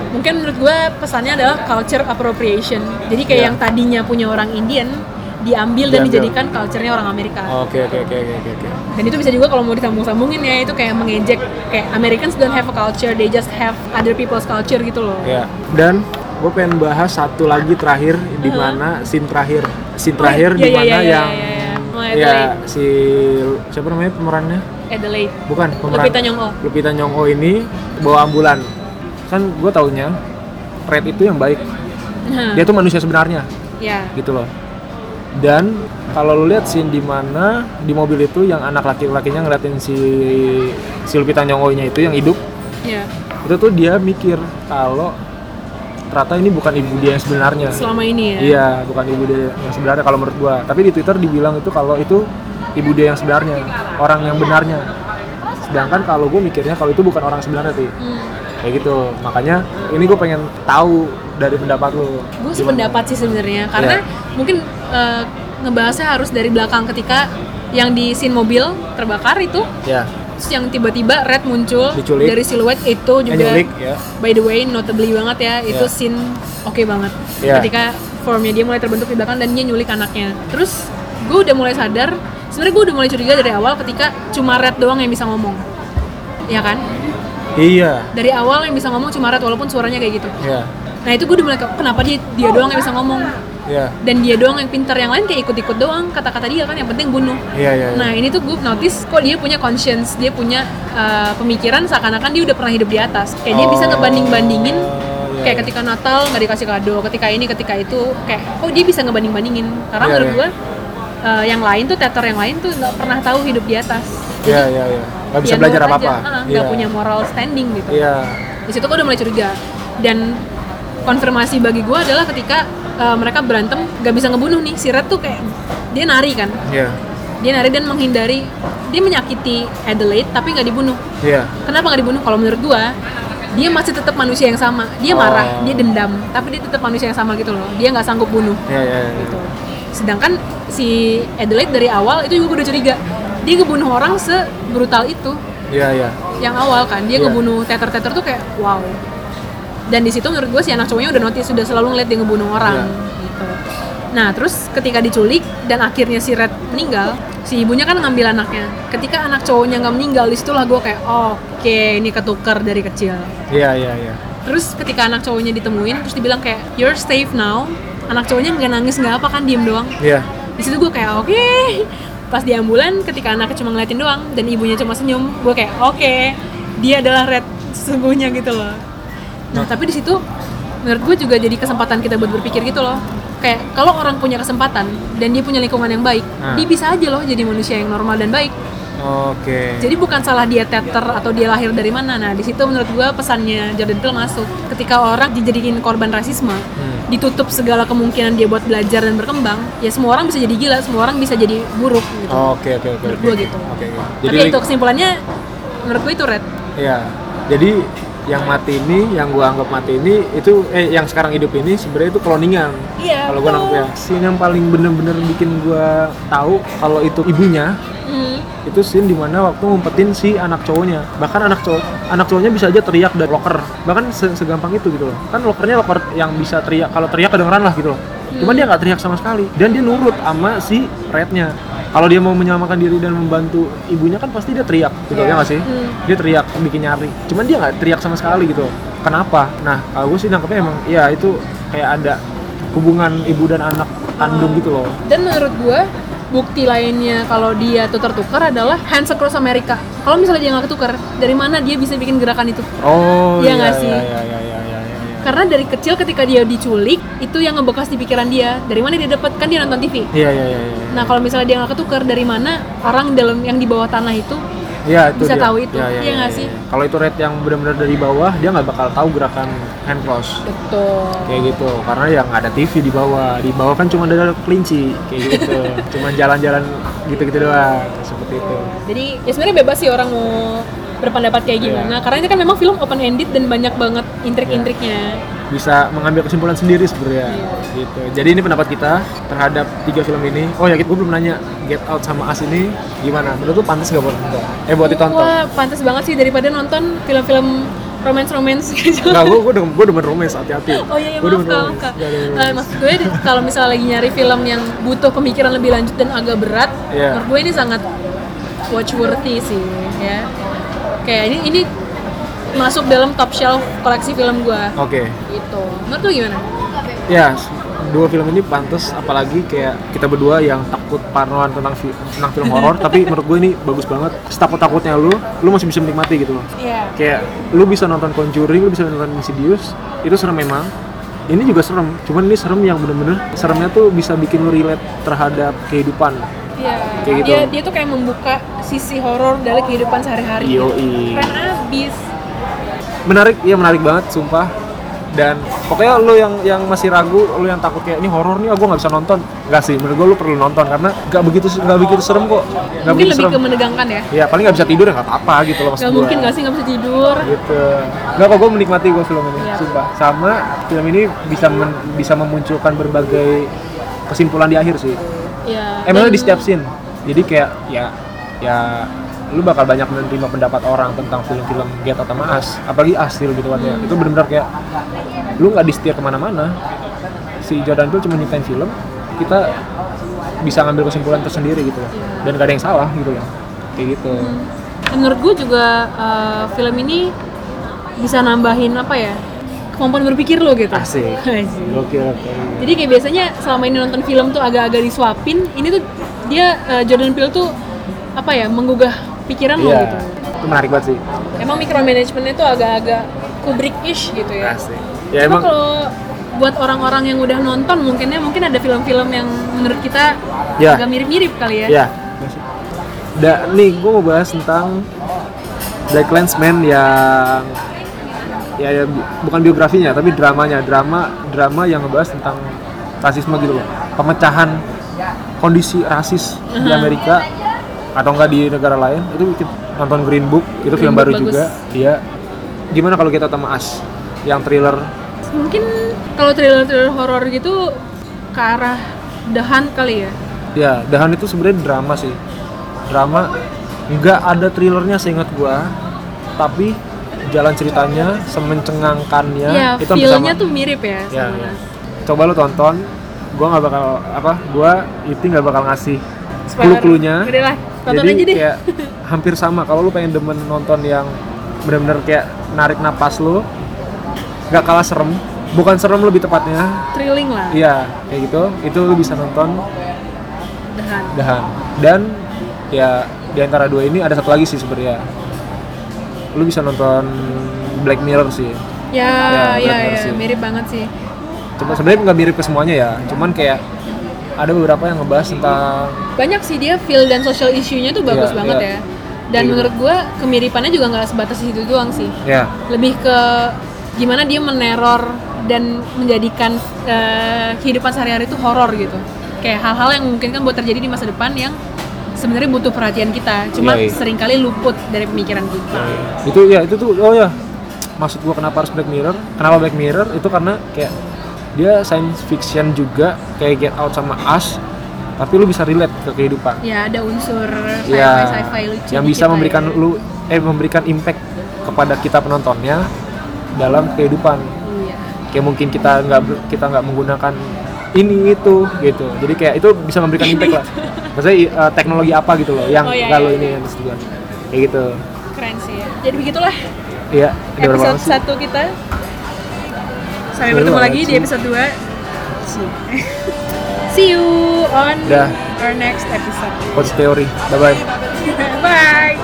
mungkin menurut gue pesannya adalah culture appropriation. Jadi kayak Iya. yang tadinya punya orang Indian diambil dan dijadikan culture-nya orang Amerika. Oke oke oke oke oke, oke. Dan itu bisa juga kalau mau disambung-sambungin ya itu kayak mengejek kayak Americans don't have a culture, they just have other people's culture gitu loh. Ya. Dan gue pengen bahas satu lagi terakhir di mana scene terakhir. Scene terakhir Oh, di iya, iya, mana iya, iya, yang iya, iya. Oh, ya si siapa namanya pemerannya? Adelaide. Bukan pemeran. Lupita Nyong'o. Lupita Nyong'o ini bawa ambulan. Kan gue taunya Red itu yang baik. Dia tuh manusia sebenarnya ya. gitu loh. Dan kalau lu lihat scene di mana di mobil itu yang anak laki-lakinya ngeliatin si si Lupita Nyong'o-nya itu yang hidup Ya. itu tuh dia mikir kalau ternyata ini bukan ibu dia yang sebenarnya. Selama ini ya. Iya, bukan ibu dia yang sebenarnya kalau menurut gua. Tapi di Twitter dibilang itu kalau itu ibu dia yang sebenarnya, orang yang benarnya. Sedangkan kalau gue mikirnya kalau itu bukan orang sebenarnya sih. Hmm. Kayak gitu. Makanya ini gue pengen tahu dari pendapat lu. Gue sependapat sih sebenarnya karena Iya. mungkin eh, ngebahasnya harus dari belakang ketika yang di scene mobil terbakar itu Ya, terus yang tiba-tiba red muncul Diculik. dari siluet itu eh, juga nyulik ya. by the way notably banget ya itu Iya. scene oke banget Iya. ketika formnya dia mulai terbentuk di belakang dan dia nyulik anaknya terus gue udah mulai sadar sebenarnya gue udah mulai curiga dari awal ketika cuma red doang yang bisa ngomong ya kan Iya. dari awal yang bisa ngomong cuma red walaupun suaranya kayak gitu Iya. nah itu gue udah mulai ke- kenapa dia dia doang yang bisa ngomong Iya. dan dia doang yang pintar yang lain kayak ikut-ikut doang kata-kata dia kan yang penting bunuh Iya, iya. iya. Nah ini tuh gue notice kok dia punya conscience, dia punya uh, pemikiran seakan-akan dia udah pernah hidup di atas. Kayak dia bisa Oh, ngebanding-bandingin, iya, kayak ketika Natal nggak dikasih kado, ketika ini, ketika itu, kayak oh dia bisa ngebanding-bandingin. Karena Iya, menurut iya. gue uh, yang lain tuh teater yang lain tuh nggak pernah tahu hidup di atas. Iya, iya, iya. Gak bisa Ya belajar aja, ah, nggak punya moral standing gitu. Iya. Di situ gue udah mulai curiga. Dan konfirmasi bagi gue adalah ketika uh, mereka berantem nggak bisa ngebunuh nih, si Red tuh kayak dia nari kan, Iya. dia nari dan menghindari dia menyakiti Adelaide tapi nggak dibunuh Iya. kenapa nggak dibunuh kalau menurut gua dia masih tetap manusia yang sama dia Oh. marah dia dendam tapi dia tetap manusia yang sama gitu loh dia nggak sanggup bunuh Iya, iya, iya. gitu sedangkan si Adelaide dari awal itu juga gue udah curiga dia ngebunuh orang sebrutal itu Iya, iya. yang awal kan dia Iya. ngebunuh teter-teter tuh kayak wow dan di situ menurut gue si anak cowoknya udah notice sudah selalu ngeliat dia ngebunuh orang Iya. gitu nah terus ketika diculik dan akhirnya si Red meninggal si ibunya kan ngambil anaknya ketika anak cowoknya nggak meninggal di situlah gue kayak oh, oke ini ketukar dari kecil Iya, iya, iya. terus ketika anak cowoknya ditemuin terus dibilang kayak you're safe now anak cowoknya nggak nangis nggak apa kan diem doang Iya. Di situ gue kayak oke. Pas di ambulan ketika anaknya cuma ngeliatin doang dan ibunya cuma senyum gue kayak oke. Dia adalah red sesungguhnya gitu loh. Nah tapi di situ menurut gue juga jadi kesempatan kita buat berpikir gitu loh. Kayak kalau orang punya kesempatan dan dia punya lingkungan yang baik Nah. dia bisa aja loh jadi manusia yang normal dan baik Oke. jadi bukan salah dia teter atau dia lahir dari mana nah di situ menurut gue pesannya Jordan Peele masuk ketika orang dijadiin korban rasisme Hmm. ditutup segala kemungkinan dia buat belajar dan berkembang ya semua orang bisa jadi gila semua orang bisa jadi buruk gitu Oke, oke, oke. Menurut oke. gua gitu. Oke, oke. tapi ling- itu kesimpulannya menurut gue itu red Iya. Jadi yang mati ini, yang gua anggap mati ini itu eh yang sekarang hidup ini sebenarnya itu cloningan. Iya, Kalau gua betul. nangkep ya. Scene yang paling bener-bener bikin gua tahu kalau itu ibunya Hmm. Itu scene di mana waktu ngumpetin si anak cowoknya. Bahkan anak cowok anak cowoknya bisa aja teriak dari locker. Bahkan se- segampang itu gitu loh. Kan lockernya locker yang bisa teriak kalau teriak kedengeran lah gitu loh. Cuman dia nggak teriak sama sekali. Dan dia nurut sama si rednya. Kalau dia mau menyelamatkan diri dan membantu ibunya kan pasti dia teriak gitu Iya. ya nggak sih? Hmm. dia teriak bikin nyari. Cuman dia nggak teriak sama sekali gitu kenapa? Nah kalau gue sih nangkepnya emang ya itu kayak ada hubungan ibu dan anak kandung gitu loh. Dan menurut gua bukti lainnya kalau dia tuh tertukar adalah hands across Amerika. Kalau misalnya dia nggak ketukar, dari mana dia bisa bikin gerakan itu? oh Iya nggak sih? iya iya iya iya iya, iya. Karena dari kecil ketika dia diculik, itu yang ngebekas di pikiran dia. Dari mana dia dapat? Kan dia nonton TV. iya iya iya iya. Nah kalau misalnya dia nggak ketukar, dari mana orang dalam yang di bawah tanah itu Iya, itu bisa dia. tahu itu. Iya, iya, Iya nggak iya, sih? Kalau itu rate yang benar-benar dari bawah, dia nggak bakal tahu gerakan hand close. betul. Kayak gitu, karena ya nggak ada TV di bawah. Di bawah kan cuma ada kelinci, kayak gitu. cuma jalan-jalan gitu-gitu doang, seperti itu. Jadi ya sebenarnya bebas sih orang mau berpendapat kayak Iya. gimana. Karena ini kan memang film open ended dan banyak banget intrik-intriknya. Bisa mengambil kesimpulan sendiri sebenarnya. Iya. Gitu. Jadi ini pendapat kita terhadap tiga film ini. Oh ya, gue belum nanya Get Out sama Us ini gimana? Menurut lu pantas nggak buat nonton? Eh buat ditonton? Wah pantas banget sih daripada nonton film-film romance-romance gitu. Nggak, gue gue demen, gue demen romance hati-hati. Oh iya, iya Gua maaf romance. Nggak demen Eh, romance. maksud gue kalau misalnya lagi nyari film yang butuh pemikiran lebih lanjut dan agak berat, Iya. menurut gue ini sangat watch worthy sih, ya. Kayak ini ini masuk dalam top shelf koleksi film gue, Oke. gitu. Menurut lu gimana? Ya, dua film ini pantas apalagi kayak kita berdua yang takut parnoan tentang fi- tentang film horor tapi menurut gue ini bagus banget setakut-takutnya lu lu masih bisa menikmati gitu loh Iya. kayak lu bisa nonton Conjuring lu bisa nonton Insidious itu serem memang ini juga serem cuman ini serem yang bener-bener seremnya tuh bisa bikin lu relate terhadap kehidupan Iya. Kayak gitu. Dia dia tuh kayak membuka sisi horor dari kehidupan sehari-hari. Yoi. Keren abis. Menarik ya menarik banget sumpah dan pokoknya lu yang yang masih ragu lu yang takut kayak ini horor nih aku nggak bisa nonton nggak sih menurut gue lu perlu nonton karena nggak begitu nggak begitu serem kok nggak Mungkin lebih serem ke menegangkan ya. ya paling nggak bisa tidur ya nggak apa-apa gitu loh Gak gua. mungkin gak sih gak bisa tidur. gitu nggak kok gue menikmati gue film ini Iya. sumpah sama film ini bisa men- bisa memunculkan berbagai kesimpulan di akhir sih Iya. emangnya dan- di setiap scene jadi kayak ya ya lu bakal banyak menerima pendapat orang tentang film-film Get sama Us apalagi Us sih lebih tepatnya itu benar-benar kayak lu nggak di-steer ke mana-mana. Si Jordan Peele cuma nyiptain film kita bisa ngambil kesimpulan tersendiri gitu loh. dan gak ada yang salah gitu loh. Kayak gitu. Dan menurut gue juga uh, film ini bisa nambahin apa ya kemampuan berpikir lo gitu. asik. Gokil oke Jadi kayak biasanya selama ini nonton film tuh agak-agak disuapin, ini tuh dia uh, Jordan Peele tuh apa ya menggugah pikiran lo iya gitu. itu menarik banget sih Emang micromanagementnya tuh agak-agak Kubrick-ish gitu ya. asik ya Cuma emang kalau buat orang-orang yang udah nonton mungkinnya mungkin ada film-film yang menurut kita Ya. agak mirip-mirip kali ya. Ya. Da, nih gue mau bahas tentang Black Landsman yang ya, ya bu- bukan biografinya tapi dramanya drama drama yang ngebahas tentang rasisme gitu loh pemecahan kondisi rasis di Amerika atau enggak di negara lain itu nonton Green Book itu Green film Book baru bagus. juga dia gimana kalau kita sama As yang thriller Mungkin kalau thriller-thriller horor gitu ke arah Hunt kali ya. Ya, Dahan itu sebenarnya drama sih. Drama nggak ada thrillernya seingat gua, tapi jalan ceritanya, semencengangkannya Iya, itu feel-nya sama. tuh mirip ya Ya, sama. ya. Coba lu tonton, gua nggak bakal apa, gua itu nggak bakal ngasih clue-cluenya. Tonton Jadi aja deh. kayak hampir sama. Kalau lu pengen demen nonton yang bener-bener kayak narik napas lu, nggak kalah serem. Bukan serem lebih tepatnya. Thrilling lah, Iya, kayak gitu. Itu lu bisa nonton Hunt. Dahan dan ya di antara dua ini ada satu lagi sih sebenarnya lu bisa nonton Black Mirror sih Ya, Ya, ya, ya, sih. mirip banget sih. cuma sebenarnya nggak mirip ke semuanya ya cuman kayak ada beberapa yang ngebahas tentang Banyak sih dia feel dan social issue-nya tuh bagus Iya, banget iya. ya. Dan Iya. menurut gua kemiripannya juga nggak sebatas di situ doang sih. ya Lebih ke gimana dia meneror dan menjadikan eh, kehidupan sehari-hari itu horor gitu. Kayak hal-hal yang mungkin kan buat terjadi di masa depan yang sebenarnya butuh perhatian kita, cuma Iya, iya. sering kali luput dari pemikiran kita. itu ya itu tuh oh ya maksud gua kenapa harus Black Mirror kenapa Black Mirror itu karena kayak dia science fiction juga kayak Get Out sama Us tapi lu bisa relate ke kehidupan Ya ada unsur sci-fi, ya sci-fi lucu yang bisa memberikan ya. lu eh memberikan impact kepada kita penontonnya dalam kehidupan Iya. kayak mungkin kita nggak kita nggak menggunakan ini itu gitu jadi kayak itu bisa memberikan impact lah maksudnya eh, teknologi apa gitu loh yang Oh, iya, kalau iya. ini yang juga kayak gitu Keren sih ya. Jadi begitulah iya episode satu kita. Sampai Seru bertemu lagi di episode 2. See you on Dah. our next episode. Coach Theory bye bye Bye.